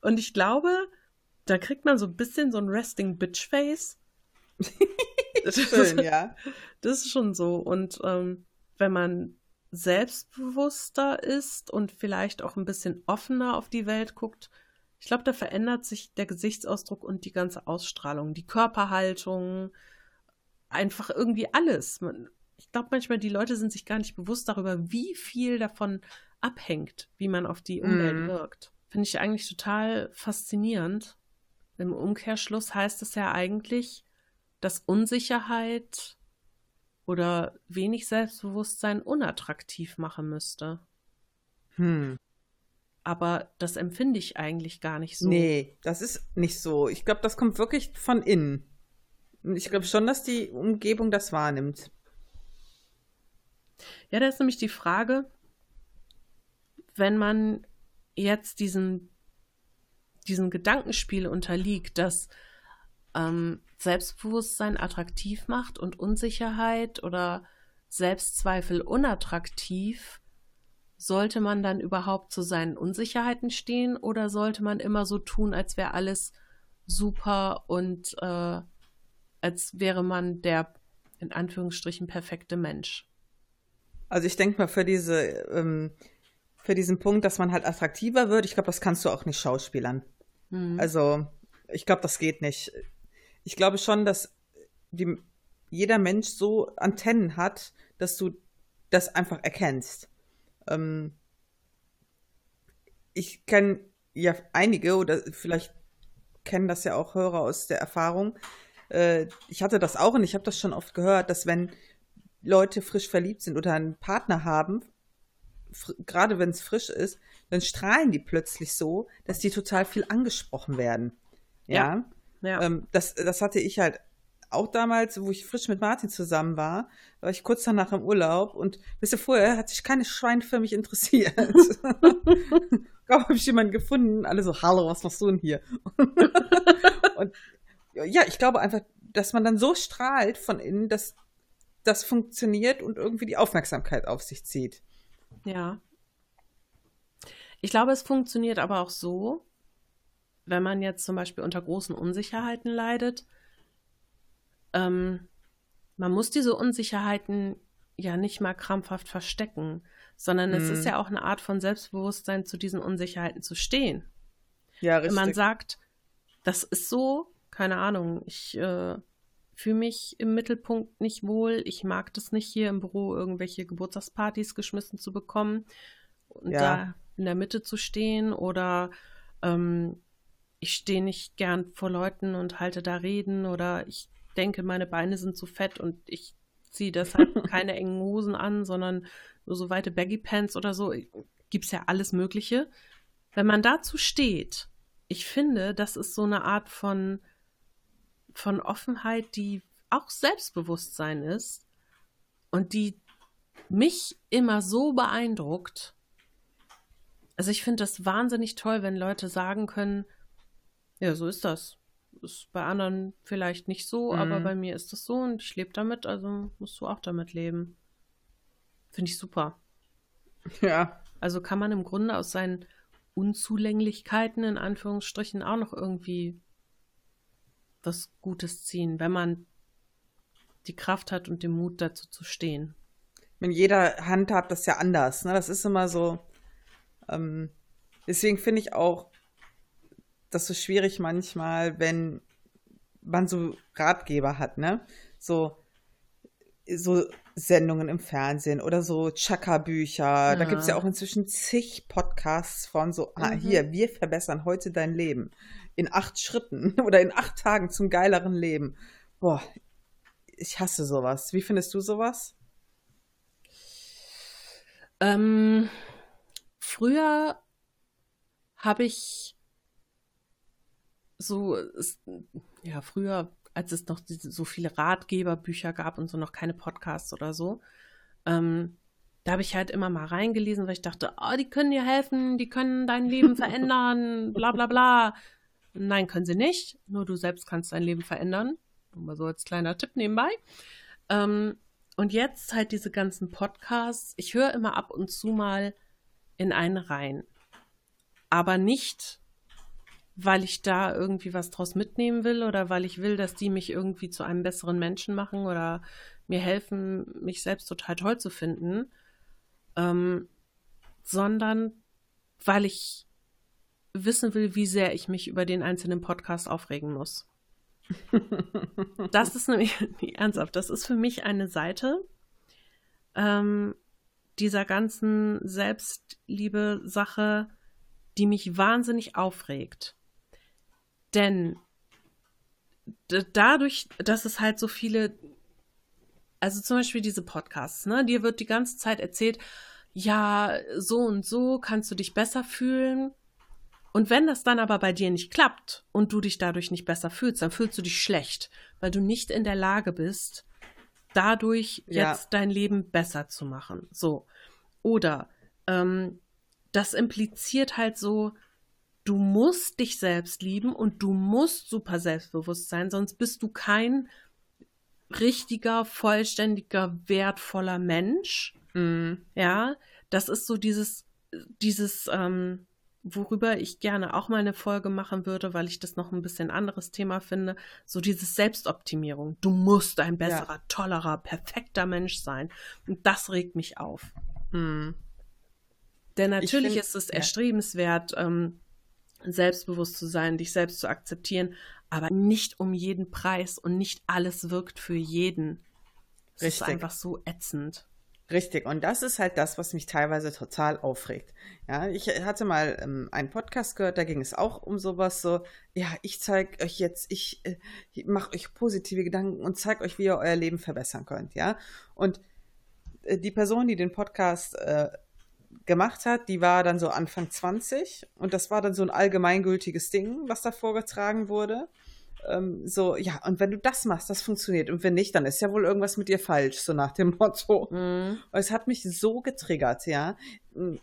und ich glaube, da kriegt man so ein bisschen so ein Resting Bitch Face. Schön, ja. Das ist schon so. Und ähm, wenn man selbstbewusster ist und vielleicht auch ein bisschen offener auf die Welt guckt, ich glaube, da verändert sich der Gesichtsausdruck und die ganze Ausstrahlung, die Körperhaltung, einfach irgendwie alles. Ich glaube manchmal, die Leute sind sich gar nicht bewusst darüber, wie viel davon abhängt, wie man auf die Umwelt Mhm. wirkt. Finde ich eigentlich total faszinierend. Im Umkehrschluss heißt es ja eigentlich, dass Unsicherheit oder wenig Selbstbewusstsein unattraktiv machen müsste. Hm. Aber das empfinde ich eigentlich gar nicht so. Nee, das ist nicht so. Ich glaube, das kommt wirklich von innen. Und ich glaube schon, dass die Umgebung das wahrnimmt. Ja, da ist nämlich die Frage, wenn man jetzt diesen, diesen Gedankenspiel unterliegt, dass ähm, Selbstbewusstsein attraktiv macht und Unsicherheit oder Selbstzweifel unattraktiv, sollte man dann überhaupt zu seinen Unsicherheiten stehen oder sollte man immer so tun, als wäre alles super und äh, als wäre man der in Anführungsstrichen perfekte Mensch? Also ich denke mal, für diese, ähm, für diesen Punkt, dass man halt attraktiver wird, ich glaube, das kannst du auch nicht schauspielern. Mhm. Also, ich glaube, das geht nicht. Ich glaube schon, dass die, jeder Mensch so Antennen hat, dass du das einfach erkennst. Ähm, ich kenne ja einige, oder vielleicht kennen das ja auch Hörer aus der Erfahrung. Äh, ich hatte das auch und ich habe das schon oft gehört, dass wenn Leute frisch verliebt sind oder einen Partner haben, gerade wenn es frisch ist, dann strahlen die plötzlich so, dass die total viel angesprochen werden. Ja. ja. Ähm, das, das hatte ich halt auch damals, wo ich frisch mit Martin zusammen war, war ich kurz danach im Urlaub und ihr, vorher hat sich keine Schwein für mich interessiert. Kaum habe ich jemanden gefunden, alle so, hallo, was machst du denn hier? und ja, ich glaube einfach, dass man dann so strahlt von innen, dass das funktioniert und irgendwie die Aufmerksamkeit auf sich zieht. Ja. Ich glaube, es funktioniert aber auch so, wenn man jetzt zum Beispiel unter großen Unsicherheiten leidet. Ähm, man muss diese Unsicherheiten ja nicht mal krampfhaft verstecken, sondern es Mhm. ist ja auch eine Art von Selbstbewusstsein, zu diesen Unsicherheiten zu stehen. Ja, Wenn richtig. man sagt, das ist so, keine Ahnung, ich äh, fühle mich im Mittelpunkt nicht wohl, ich mag das nicht hier im Büro irgendwelche Geburtstagspartys geschmissen zu bekommen und Ja. da in der Mitte zu stehen oder ähm, ich stehe nicht gern vor Leuten und halte da Reden oder ich denke, meine Beine sind zu fett und ich ziehe deshalb keine engen Hosen an, sondern nur so weite Baggy Pants oder so. Gibt's ja alles Mögliche. Wenn man dazu steht, ich finde, das ist so eine Art von, von Offenheit, die auch Selbstbewusstsein ist und die mich immer so beeindruckt. Also ich finde das wahnsinnig toll, wenn Leute sagen können, ja, so ist das. Ist bei anderen vielleicht nicht so, aber Mhm. bei mir ist das so und ich lebe damit, also musst du auch damit leben. Finde ich super. Ja. Also kann man im Grunde aus seinen Unzulänglichkeiten in Anführungsstrichen auch noch irgendwie was Gutes ziehen, wenn man die Kraft hat und den Mut dazu zu stehen. Wenn jeder handhabt das ja anders. Ne? Das ist immer so. Ähm, deswegen finde ich auch das so schwierig manchmal, wenn man so Ratgeber hat, ne? So, so Sendungen im Fernsehen oder so Chaka-Bücher. Da Ja. gibt es ja auch inzwischen zig Podcasts von so, ah, Mhm. hier, wir verbessern heute dein Leben. In acht Schritten oder in acht Tagen zum geileren Leben. Boah, ich hasse sowas. Wie findest du sowas? Ähm, früher habe ich so, ja, früher, als es noch so viele Ratgeberbücher gab und so noch keine Podcasts oder so, ähm, da habe ich halt immer mal reingelesen, weil ich dachte, oh, die können dir helfen, die können dein Leben verändern, bla bla bla. Nein, können sie nicht. Nur du selbst kannst dein Leben verändern. Nur mal so als kleiner Tipp nebenbei. Ähm, und jetzt halt diese ganzen Podcasts. Ich höre immer ab und zu mal in einen rein. Aber nicht, weil ich da irgendwie was draus mitnehmen will oder weil ich will, dass die mich irgendwie zu einem besseren Menschen machen oder mir helfen, mich selbst total toll zu finden, ähm, sondern weil ich wissen will, wie sehr ich mich über den einzelnen Podcast aufregen muss. das ist nämlich, nee, ernsthaft, das ist für mich eine Seite ähm, dieser ganzen Selbstliebe-Sache, die mich wahnsinnig aufregt. Denn dadurch, dass es halt so viele, also zum Beispiel diese Podcasts, ne, dir wird die ganze Zeit erzählt, ja, so und so kannst du dich besser fühlen. Und wenn das dann aber bei dir nicht klappt und du dich dadurch nicht besser fühlst, dann fühlst du dich schlecht, weil du nicht in der Lage bist, dadurch ja. jetzt dein Leben besser zu machen. So. Oder ähm, das impliziert halt so, du musst dich selbst lieben und du musst super selbstbewusst sein, sonst bist du kein richtiger, vollständiger, wertvoller Mensch. Mhm. Ja, das ist so dieses, dieses, ähm, worüber ich gerne auch mal eine Folge machen würde, weil ich das noch ein bisschen anderes Thema finde, so dieses Selbstoptimierung. Du musst ein besserer, ja. tollerer, perfekter Mensch sein. Und das regt mich auf. Hm. Denn natürlich find, ist es erstrebenswert, ähm, selbstbewusst zu sein, dich selbst zu akzeptieren, aber nicht um jeden Preis und nicht alles wirkt für jeden. Das Richtig. ist einfach so ätzend. Richtig, und das ist halt das, was mich teilweise total aufregt. Ja, ich hatte mal ähm, einen Podcast gehört, da ging es auch um sowas so, ja, ich zeige euch jetzt, ich, äh, ich mache euch positive Gedanken und zeige euch, wie ihr euer Leben verbessern könnt, ja. Und äh, die Person, die den Podcast äh, gemacht hat, die war dann so Anfang 20 und das war dann so ein allgemeingültiges Ding, was da vorgetragen wurde ähm, so, ja, und wenn du das machst, das funktioniert. Und wenn nicht, dann ist ja wohl irgendwas mit dir falsch, so nach dem Motto. Mhm. Es hat mich so getriggert, ja. Hm,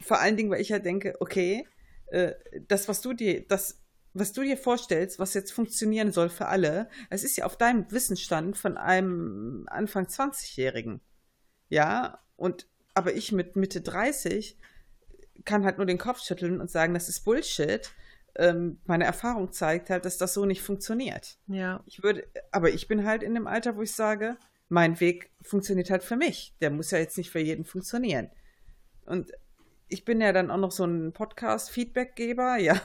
vor allen Dingen, weil ich halt denke, okay, äh, das, was du dir, das, was du dir vorstellst, was jetzt funktionieren soll für alle, es ist ja auf deinem Wissensstand von einem Anfang 20-Jährigen. Ja, und aber ich mit Mitte 30 kann halt nur den Kopf schütteln und sagen, das ist Bullshit ähm, meine Erfahrung zeigt halt, dass das so nicht funktioniert. Ja. Ich würde, aber ich bin halt in dem Alter, wo ich sage, mein Weg funktioniert halt für mich. Der muss ja jetzt nicht für jeden funktionieren. Und ich bin ja dann auch noch so ein Podcast-Feedbackgeber, ja.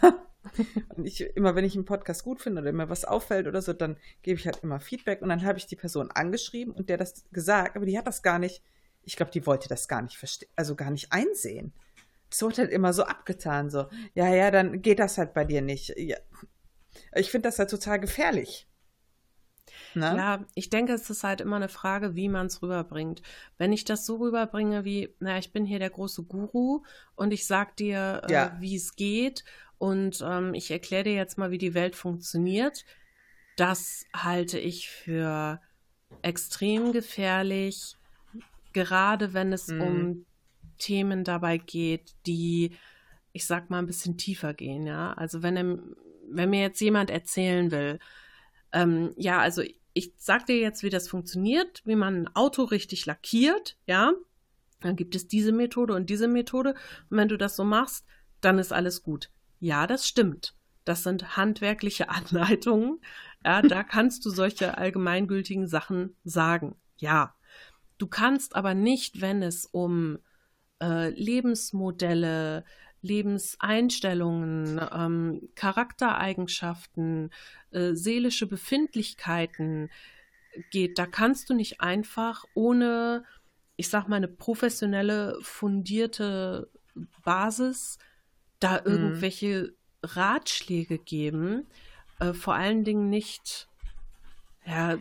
Und ich, immer wenn ich einen Podcast gut finde oder mir was auffällt oder so, dann gebe ich halt immer Feedback und dann habe ich die Person angeschrieben und der das gesagt, aber die hat das gar nicht, ich glaube, die wollte das gar nicht verstehen, also gar nicht einsehen es wird halt immer so abgetan, so, ja, ja, dann geht das halt bei dir nicht. Ja. Ich finde das halt total gefährlich. Ne? Ja, ich denke, es ist halt immer eine Frage, wie man es rüberbringt. Wenn ich das so rüberbringe wie, naja, ich bin hier der große Guru und ich sag dir, äh, ja. wie es geht und ähm, ich erkläre dir jetzt mal, wie die Welt funktioniert, das halte ich für extrem gefährlich, gerade wenn es mhm. um Themen dabei geht, die, ich sag mal, ein bisschen tiefer gehen, ja. Also wenn, wenn mir jetzt jemand erzählen will, ähm, ja, also ich sag dir jetzt, wie das funktioniert, wie man ein Auto richtig lackiert, ja. Dann gibt es diese Methode und diese Methode. Und wenn du das so machst, dann ist alles gut. Ja, das stimmt. Das sind handwerkliche Anleitungen. Ja, da kannst du solche allgemeingültigen Sachen sagen. Ja. Du kannst aber nicht, wenn es um äh, Lebensmodelle, Lebenseinstellungen, ähm, Charaktereigenschaften, äh, seelische Befindlichkeiten geht, da kannst du nicht einfach ohne, ich sag mal, eine professionelle, fundierte Basis da mhm. irgendwelche. Ratschläge geben. Äh, vor allen Dingen nicht, ja,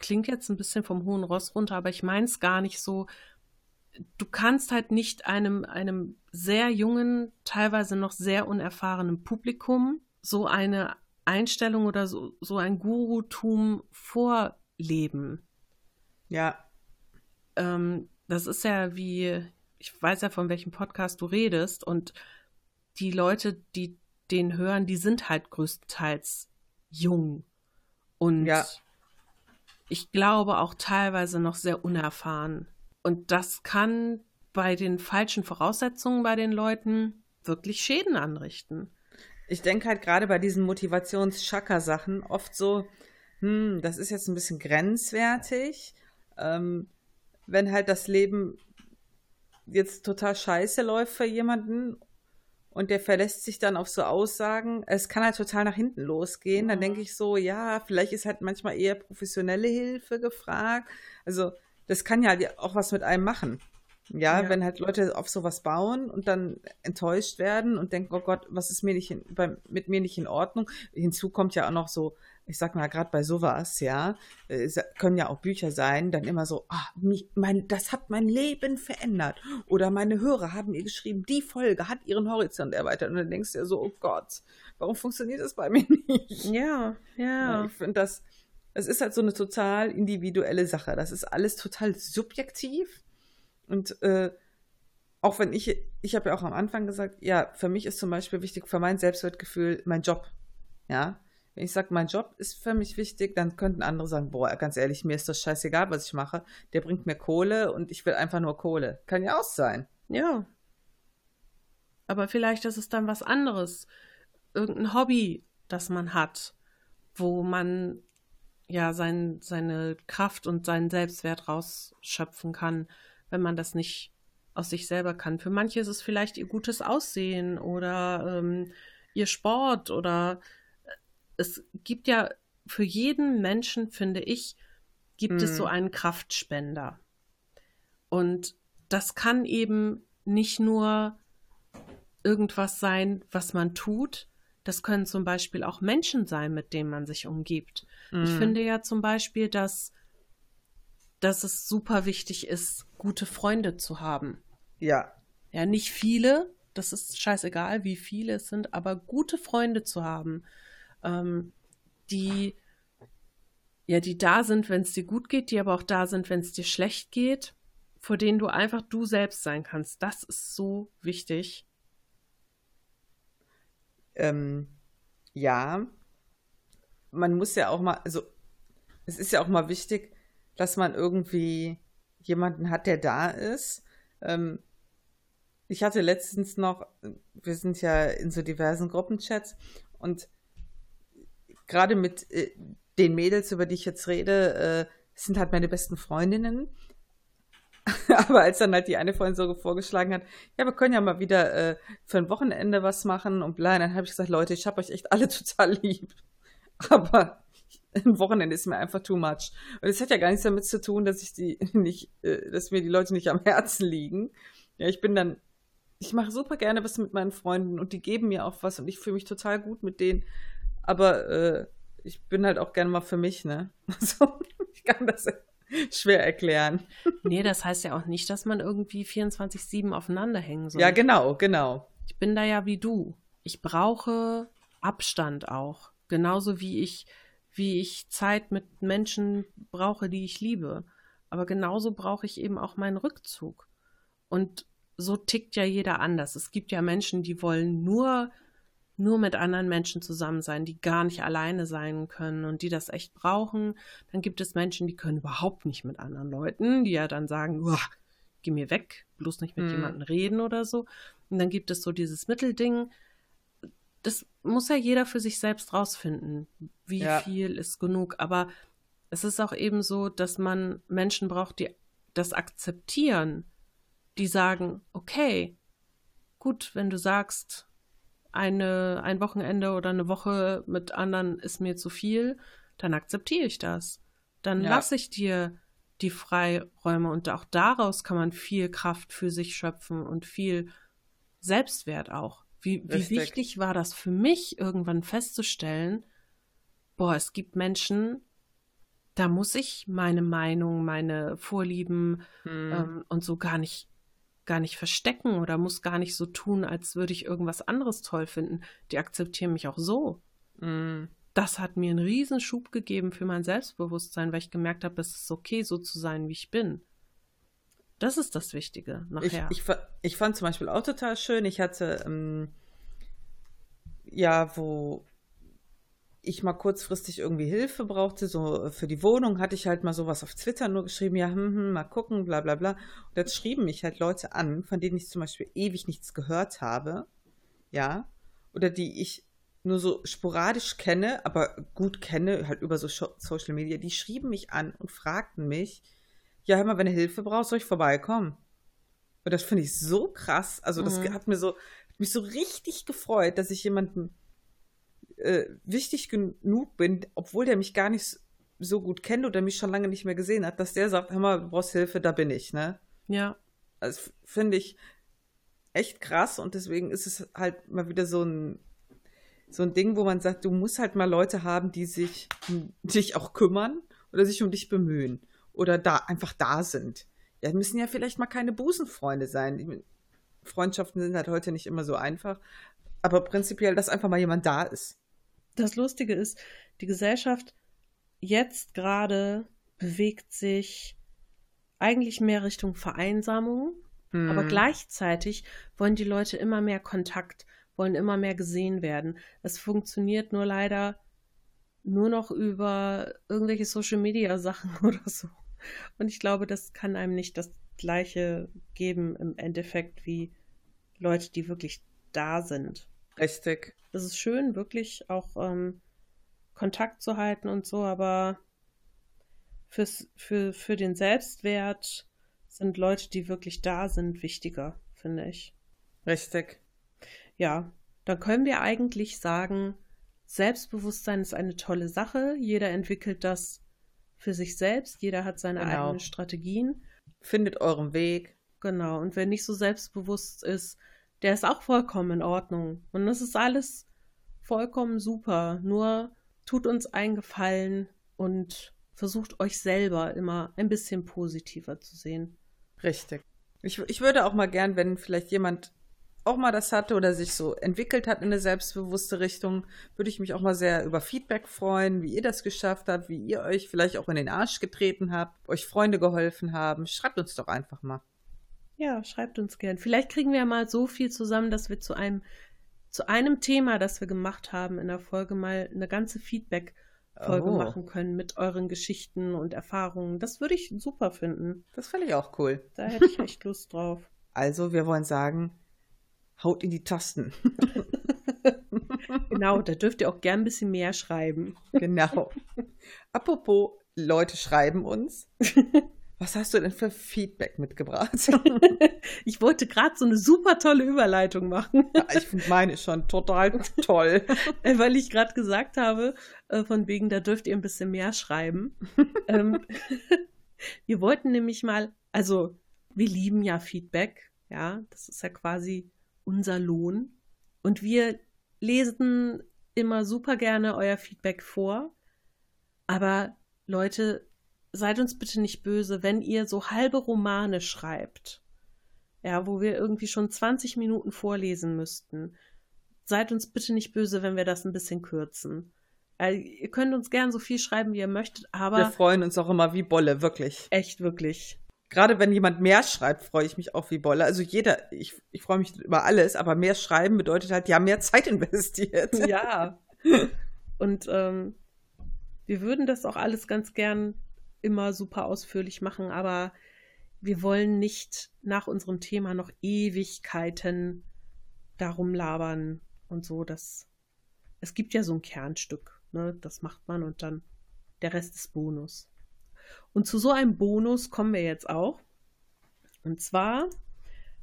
klingt jetzt ein bisschen vom hohen Ross runter, aber ich meine es gar nicht so, du kannst halt nicht einem, einem sehr jungen, teilweise noch sehr unerfahrenen Publikum so eine Einstellung oder so, so ein Gurutum vorleben. Ja. Ähm, das ist ja wie, ich weiß ja, von welchem Podcast du redest und die Leute, die den hören, die sind halt größtenteils jung. Und ja. Ich glaube auch teilweise noch sehr unerfahren. Und das kann bei den falschen Voraussetzungen bei den Leuten wirklich Schäden anrichten. Ich denke halt gerade bei diesen Motivations-Schaka-Sachen oft so, hm, das ist jetzt ein bisschen grenzwertig. Ähm, wenn halt das Leben jetzt total scheiße läuft für jemanden und der verlässt sich dann auf so Aussagen, es kann halt total nach hinten losgehen. Dann denke ich so, ja, vielleicht ist halt manchmal eher professionelle Hilfe gefragt. Also das kann ja auch was mit einem machen. Ja, ja, wenn halt Leute auf sowas bauen und dann enttäuscht werden und denken, oh Gott, was ist mir nicht in, bei, mit mir nicht in Ordnung? Hinzu kommt ja auch noch so, ich sag mal, gerade bei sowas, ja, es äh, können ja auch Bücher sein, dann immer so, ah, mich, mein, das hat mein Leben verändert. Oder meine Hörer haben mir geschrieben, die Folge hat ihren Horizont erweitert. Und dann denkst du ja so, oh Gott, warum funktioniert das bei mir nicht? Ja, ja. ja ich finde das, es ist halt so eine total individuelle Sache. Das ist alles total subjektiv und äh, auch wenn ich, ich habe ja auch am Anfang gesagt, ja, für mich ist zum Beispiel wichtig, für mein Selbstwertgefühl, mein Job. Ja, wenn ich sage, mein Job ist für mich wichtig, dann könnten andere sagen, boah, ganz ehrlich, mir ist das scheißegal, was ich mache. Der bringt mir Kohle und ich will einfach nur Kohle. Kann ja auch sein. Ja. Aber vielleicht ist es dann was anderes. Irgendein Hobby, das man hat, wo man ja sein, seine Kraft und seinen Selbstwert rausschöpfen kann wenn man das nicht aus sich selber kann. Für manche ist es vielleicht ihr gutes Aussehen oder ähm, ihr Sport oder es gibt ja für jeden Menschen, finde ich, gibt mhm. es so mhm. einen Kraftspender. Und das kann eben nicht nur irgendwas sein, was man tut. Das können zum Beispiel auch Menschen sein, mit denen man sich umgibt. Mhm. Ich finde ja zum Beispiel, dass dass es super wichtig ist, gute Freunde zu haben. Ja. Ja, nicht viele, das ist scheißegal, wie viele es sind, aber gute Freunde zu haben, ähm, die ja, die da sind, wenn es dir gut geht, die aber auch da sind, wenn es dir schlecht geht, vor denen du einfach du selbst sein kannst. Das ist so wichtig. Ähm, ja, man muss ja auch mal, also es ist ja auch mal wichtig, dass man irgendwie jemanden hat, der da ist. Ähm, ich hatte letztens noch, wir sind ja in so diversen Gruppenchats und gerade mit äh, den Mädels, über die ich jetzt rede, äh, sind halt meine besten Freundinnen. Aber als dann halt die eine Freundin so vorgeschlagen hat, ja, wir können ja mal wieder äh, für ein Wochenende was machen und bla, dann habe ich gesagt, Leute, ich habe euch echt alle total lieb. Aber ein Wochenende ist mir einfach too much. Und es hat ja gar nichts damit zu tun, dass ich die nicht, äh, dass mir die Leute nicht am Herzen liegen. Ja, ich bin dann, ich mache super gerne was mit meinen Freunden und die geben mir auch was und ich fühle mich total gut mit denen. Aber äh, ich bin halt auch gerne mal für mich, ne? Also, ich kann das schwer erklären. Nee, das heißt ja auch nicht, dass man irgendwie 24-7 aufeinander hängen soll. Ja, genau, genau. Ich bin da ja wie du. Ich brauche Abstand auch. Genauso wie ich wie ich Zeit mit Menschen brauche, die ich liebe. Aber genauso brauche ich eben auch meinen Rückzug. Und so tickt ja jeder anders. Es gibt ja Menschen, die wollen nur, nur mit anderen Menschen zusammen sein, die gar nicht alleine sein können und die das echt brauchen. Dann gibt es Menschen, die können überhaupt nicht mit anderen Leuten, die ja dann sagen, geh mir weg, bloß nicht mit hm. jemandem reden oder so. Und dann gibt es so dieses Mittelding, das muss ja jeder für sich selbst rausfinden, wie ja. viel ist genug. Aber es ist auch eben so, dass man Menschen braucht, die das akzeptieren, die sagen, okay, gut, wenn du sagst, eine, ein Wochenende oder eine Woche mit anderen ist mir zu viel, dann akzeptiere ich das. Dann ja. lasse ich dir die Freiräume und auch daraus kann man viel Kraft für sich schöpfen und viel Selbstwert auch. Wie, wie wichtig war das für mich, irgendwann festzustellen, boah, es gibt Menschen, da muss ich meine Meinung, meine Vorlieben hm. ähm, und so gar nicht, gar nicht verstecken oder muss gar nicht so tun, als würde ich irgendwas anderes toll finden. Die akzeptieren mich auch so. Hm. Das hat mir einen Riesenschub gegeben für mein Selbstbewusstsein, weil ich gemerkt habe, es ist okay, so zu sein, wie ich bin. Das ist das Wichtige nachher. Ich, ich, ich fand zum Beispiel auch total schön, ich hatte, ähm, ja, wo ich mal kurzfristig irgendwie Hilfe brauchte, so für die Wohnung, hatte ich halt mal sowas auf Twitter nur geschrieben, ja, hm, hm, mal gucken, bla bla bla. Und jetzt schrieben mich halt Leute an, von denen ich zum Beispiel ewig nichts gehört habe, ja, oder die ich nur so sporadisch kenne, aber gut kenne, halt über so Social Media, die schrieben mich an und fragten mich, ja, hör mal, wenn du Hilfe brauchst, soll ich vorbeikommen. Und das finde ich so krass. Also, das mhm. hat mir so, hat mich so richtig gefreut, dass ich jemanden äh, wichtig genug bin, obwohl der mich gar nicht so gut kennt oder mich schon lange nicht mehr gesehen hat, dass der sagt, hör mal, du brauchst Hilfe, da bin ich, ne? Ja. Also finde ich echt krass und deswegen ist es halt mal wieder so ein so ein Ding, wo man sagt, du musst halt mal Leute haben, die sich um dich auch kümmern oder sich um dich bemühen oder da einfach da sind. Ja, müssen ja vielleicht mal keine Busenfreunde sein. Freundschaften sind halt heute nicht immer so einfach, aber prinzipiell, dass einfach mal jemand da ist. Das Lustige ist, die Gesellschaft jetzt gerade bewegt sich eigentlich mehr Richtung Vereinsamung, mhm. aber gleichzeitig wollen die Leute immer mehr Kontakt, wollen immer mehr gesehen werden. Es funktioniert nur leider nur noch über irgendwelche Social Media Sachen oder so. Und ich glaube, das kann einem nicht das gleiche geben im Endeffekt wie Leute, die wirklich da sind. Richtig. Das ist schön, wirklich auch ähm, Kontakt zu halten und so, aber fürs, für, für den Selbstwert sind Leute, die wirklich da sind, wichtiger, finde ich. Richtig. Ja, dann können wir eigentlich sagen, Selbstbewusstsein ist eine tolle Sache. Jeder entwickelt das für sich selbst. Jeder hat seine genau. eigenen Strategien. Findet euren Weg. Genau. Und wer nicht so selbstbewusst ist, der ist auch vollkommen in Ordnung. Und das ist alles vollkommen super. Nur tut uns einen Gefallen und versucht euch selber immer ein bisschen positiver zu sehen. Richtig. Ich, ich würde auch mal gern, wenn vielleicht jemand auch mal das hatte oder sich so entwickelt hat in eine selbstbewusste Richtung, würde ich mich auch mal sehr über Feedback freuen, wie ihr das geschafft habt, wie ihr euch vielleicht auch in den Arsch getreten habt, euch Freunde geholfen haben. Schreibt uns doch einfach mal. Ja, schreibt uns gern. Vielleicht kriegen wir ja mal so viel zusammen, dass wir zu einem, zu einem Thema, das wir gemacht haben in der Folge, mal eine ganze Feedback-Folge oh. machen können mit euren Geschichten und Erfahrungen. Das würde ich super finden. Das fände ich auch cool. Da hätte ich echt Lust drauf. Also, wir wollen sagen, haut in die Tasten. genau, da dürft ihr auch gern ein bisschen mehr schreiben. Genau. Apropos, Leute schreiben uns. Was hast du denn für Feedback mitgebracht? ich wollte gerade so eine super tolle Überleitung machen. ja, ich finde meine schon total toll. Äh, weil ich gerade gesagt habe, äh, von wegen, da dürft ihr ein bisschen mehr schreiben. ähm, wir wollten nämlich mal, also wir lieben ja Feedback, ja, das ist ja quasi unser Lohn. Und wir lesen immer super gerne euer Feedback vor. Aber Leute, seid uns bitte nicht böse, wenn ihr so halbe Romane schreibt, ja, wo wir irgendwie schon 20 Minuten vorlesen müssten. Seid uns bitte nicht böse, wenn wir das ein bisschen kürzen. Also, ihr könnt uns gern so viel schreiben, wie ihr möchtet, aber. Wir freuen uns auch immer wie Bolle, wirklich. Echt, wirklich. Gerade wenn jemand mehr schreibt, freue ich mich auch wie Bolle. Also jeder, ich, ich freue mich über alles, aber mehr schreiben bedeutet halt, die haben mehr Zeit investiert. Ja. Und ähm, wir würden das auch alles ganz gern immer super ausführlich machen, aber wir wollen nicht nach unserem Thema noch Ewigkeiten darum labern und so. Das, es gibt ja so ein Kernstück, ne? Das macht man und dann der Rest ist Bonus. Und zu so einem Bonus kommen wir jetzt auch. Und zwar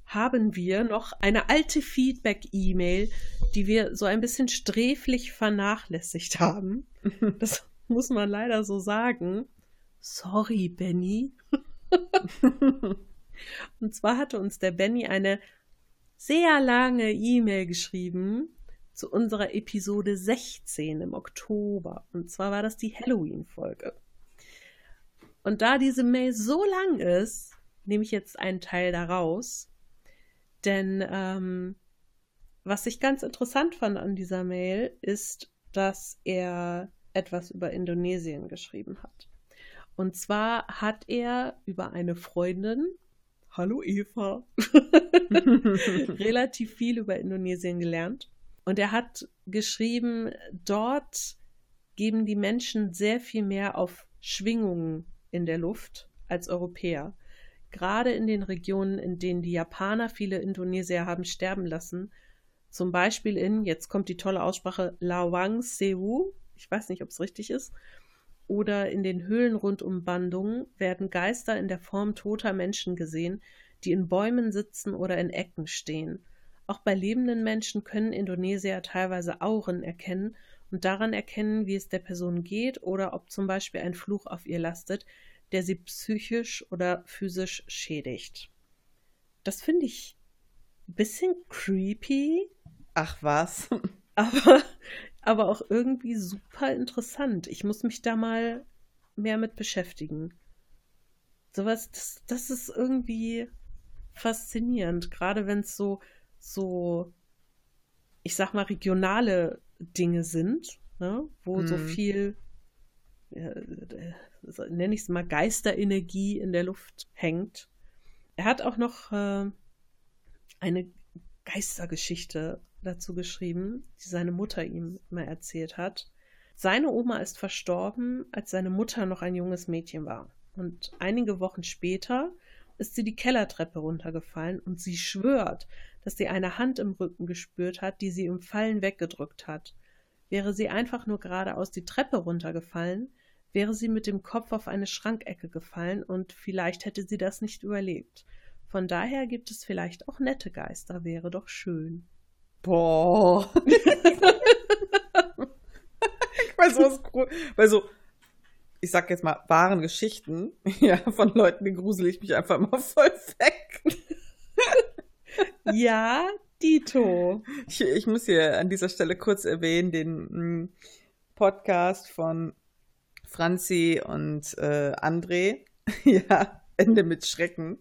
haben wir noch eine alte Feedback-E-Mail, die wir so ein bisschen sträflich vernachlässigt haben. Das muss man leider so sagen. Sorry, Benny. Und zwar hatte uns der Benny eine sehr lange E-Mail geschrieben zu unserer Episode 16 im Oktober. Und zwar war das die Halloween-Folge. Und da diese Mail so lang ist, nehme ich jetzt einen Teil daraus. Denn ähm, was ich ganz interessant fand an dieser Mail ist, dass er etwas über Indonesien geschrieben hat. Und zwar hat er über eine Freundin hallo Eva, relativ viel über Indonesien gelernt. Und er hat geschrieben, dort geben die Menschen sehr viel mehr auf Schwingungen in der Luft als Europäer. Gerade in den Regionen, in denen die Japaner viele Indonesier haben sterben lassen, zum Beispiel in, jetzt kommt die tolle Aussprache, Lawang Sewu, ich weiß nicht, ob es richtig ist, oder in den Höhlen rund um Bandung werden Geister in der Form toter Menschen gesehen, die in Bäumen sitzen oder in Ecken stehen. Auch bei lebenden Menschen können Indonesier teilweise Auren erkennen und daran erkennen, wie es der Person geht oder ob zum Beispiel ein Fluch auf ihr lastet, der sie psychisch oder physisch schädigt. Das finde ich ein bisschen creepy. Ach was. Aber, aber auch irgendwie super interessant. Ich muss mich da mal mehr mit beschäftigen. Sowas, das, das ist irgendwie faszinierend, gerade wenn es so, so, ich sag mal, regionale Dinge sind, ne? wo hm. so mhm. viel, ja, nenne ich es mal, Geisterenergie in der Luft hängt. Er hat auch noch äh, eine Geistergeschichte dazu geschrieben, die seine Mutter ihm immer erzählt hat. Seine Oma ist verstorben, als seine Mutter noch ein junges Mädchen war. Und einige Wochen später ist sie die Kellertreppe runtergefallen und sie schwört, dass sie eine Hand im Rücken gespürt hat, die sie im Fallen weggedrückt hat. Wäre sie einfach nur geradeaus die Treppe runtergefallen, wäre sie mit dem Kopf auf eine Schrankecke gefallen und vielleicht hätte sie das nicht überlebt. Von daher gibt es vielleicht auch nette Geister, wäre doch schön. Boah. ich weiß was, weil so, ich sag jetzt mal, wahren Geschichten, ja, von Leuten, die grusel ich mich einfach immer voll weg. ja, Dito. Ich, ich, muss hier an dieser Stelle kurz erwähnen, den hm, Podcast von Franzi und äh, André. ja, Ende mit Schrecken.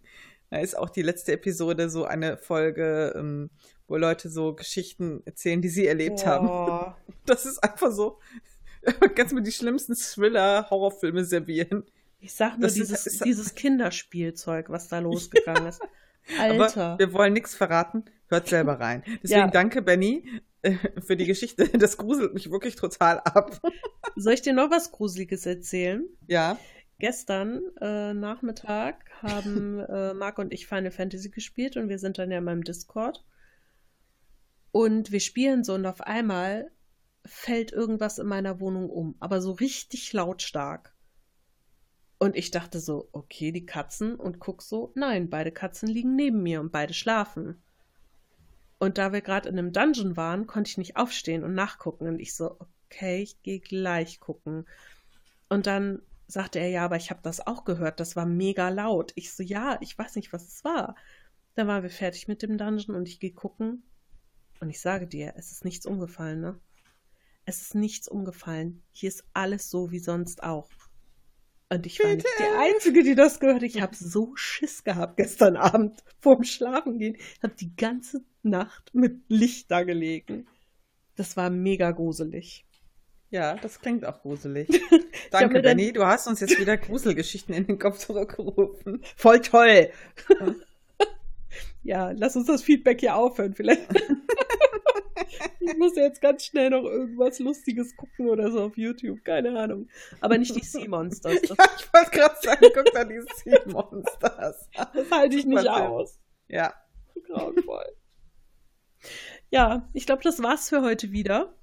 Da ist auch die letzte Episode so eine Folge, ähm, wo Leute so Geschichten erzählen, die sie erlebt oh. haben. Das ist einfach so, kannst mir die schlimmsten Thriller-Horrorfilme servieren. Ich sag nur, das dieses, ist, dieses Kinderspielzeug, was da losgegangen ist. Alter. Aber wir wollen nichts verraten. Hört selber rein. Deswegen ja. danke, Benny, äh, für die Geschichte. Das gruselt mich wirklich total ab. Soll ich dir noch was Gruseliges erzählen? Ja. Gestern äh, Nachmittag haben äh, Marc und ich Final Fantasy gespielt und wir sind dann ja in meinem Discord. Und wir spielen so und auf einmal fällt irgendwas in meiner Wohnung um, aber so richtig lautstark. Und ich dachte so, okay, die Katzen und guck so, nein, beide Katzen liegen neben mir und beide schlafen. Und da wir gerade in einem Dungeon waren, konnte ich nicht aufstehen und nachgucken. Und ich so, okay, ich gehe gleich gucken. Und dann sagte er, ja, aber ich habe das auch gehört, das war mega laut. Ich so, ja, ich weiß nicht, was es war. Dann waren wir fertig mit dem Dungeon und ich gehe gucken. Und ich sage dir, es ist nichts umgefallen, ne? Es ist nichts umgefallen. Hier ist alles so wie sonst auch. Und ich war nicht die Einzige, die das gehört. Ich habe so Schiss gehabt gestern Abend vorm Schlafengehen. Ich habe die ganze Nacht mit Licht da gelegen. Das war mega gruselig. Ja, das klingt auch gruselig. Danke, Benny. Du hast uns jetzt wieder Gruselgeschichten in den Kopf zurückgerufen. Voll toll. Ja, lass uns das Feedback hier aufhören. Vielleicht ich muss jetzt ganz schnell noch irgendwas Lustiges gucken oder so auf YouTube. Keine Ahnung. Aber nicht die Sea Monsters. ja, ich wollte gerade sagen, guck da die Sea Monsters. Das halte ich nicht aus. Ja. Grauenvoll. Ja, ich glaube, das war's für heute wieder.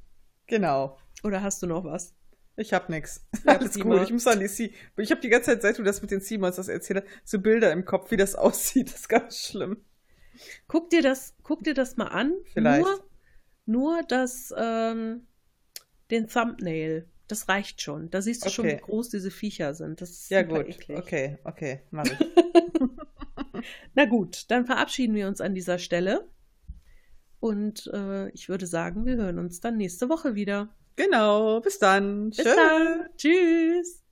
Genau. Oder hast du noch was? Ich hab nix. Ja, Alles gut. Ich muss an die Sea. Ich habe die ganze Zeit, seit du das mit den Sea Monsters erzählst, so Bilder im Kopf, wie das aussieht. Das ist ganz schlimm. Guck dir das, guck dir das mal an. Vielleicht. Nur nur das, ähm, den Thumbnail. Das reicht schon. Da siehst du okay. schon, wie groß diese Viecher sind. Das ist ja gut. Eklig. Okay, okay, mach ich. Na gut, dann verabschieden wir uns an dieser Stelle. Und äh, ich würde sagen, wir hören uns dann nächste Woche wieder. Genau, bis dann. Bis Tschö. dann. Tschüss.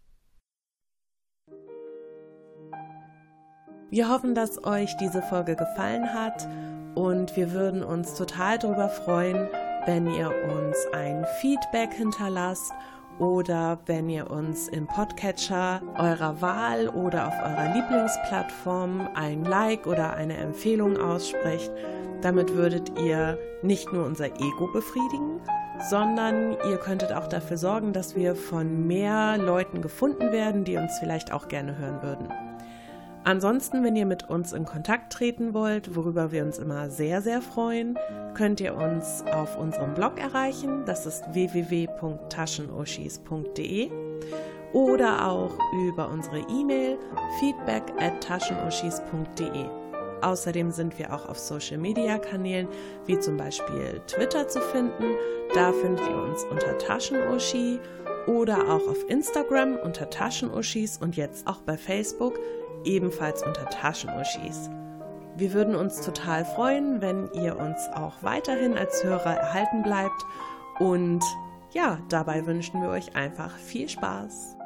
Wir hoffen, dass euch diese Folge gefallen hat und wir würden uns total darüber freuen, wenn ihr uns ein Feedback hinterlasst oder wenn ihr uns im Podcatcher eurer Wahl oder auf eurer Lieblingsplattform ein Like oder eine Empfehlung aussprecht. Damit würdet ihr nicht nur unser Ego befriedigen, sondern ihr könntet auch dafür sorgen, dass wir von mehr Leuten gefunden werden, die uns vielleicht auch gerne hören würden. Ansonsten, wenn ihr mit uns in Kontakt treten wollt, worüber wir uns immer sehr, sehr freuen, könnt ihr uns auf unserem Blog erreichen. Das ist www.taschenuschis.de oder auch über unsere E-Mail feedback at taschenuschis.de. Außerdem sind wir auch auf Social Media Kanälen wie zum Beispiel Twitter zu finden. Da findet ihr uns unter Taschenuschi oder auch auf Instagram unter Taschenuschis und jetzt auch bei Facebook ebenfalls unter Taschenuschis. Wir würden uns total freuen, wenn ihr uns auch weiterhin als Hörer erhalten bleibt und ja, dabei wünschen wir euch einfach viel Spaß.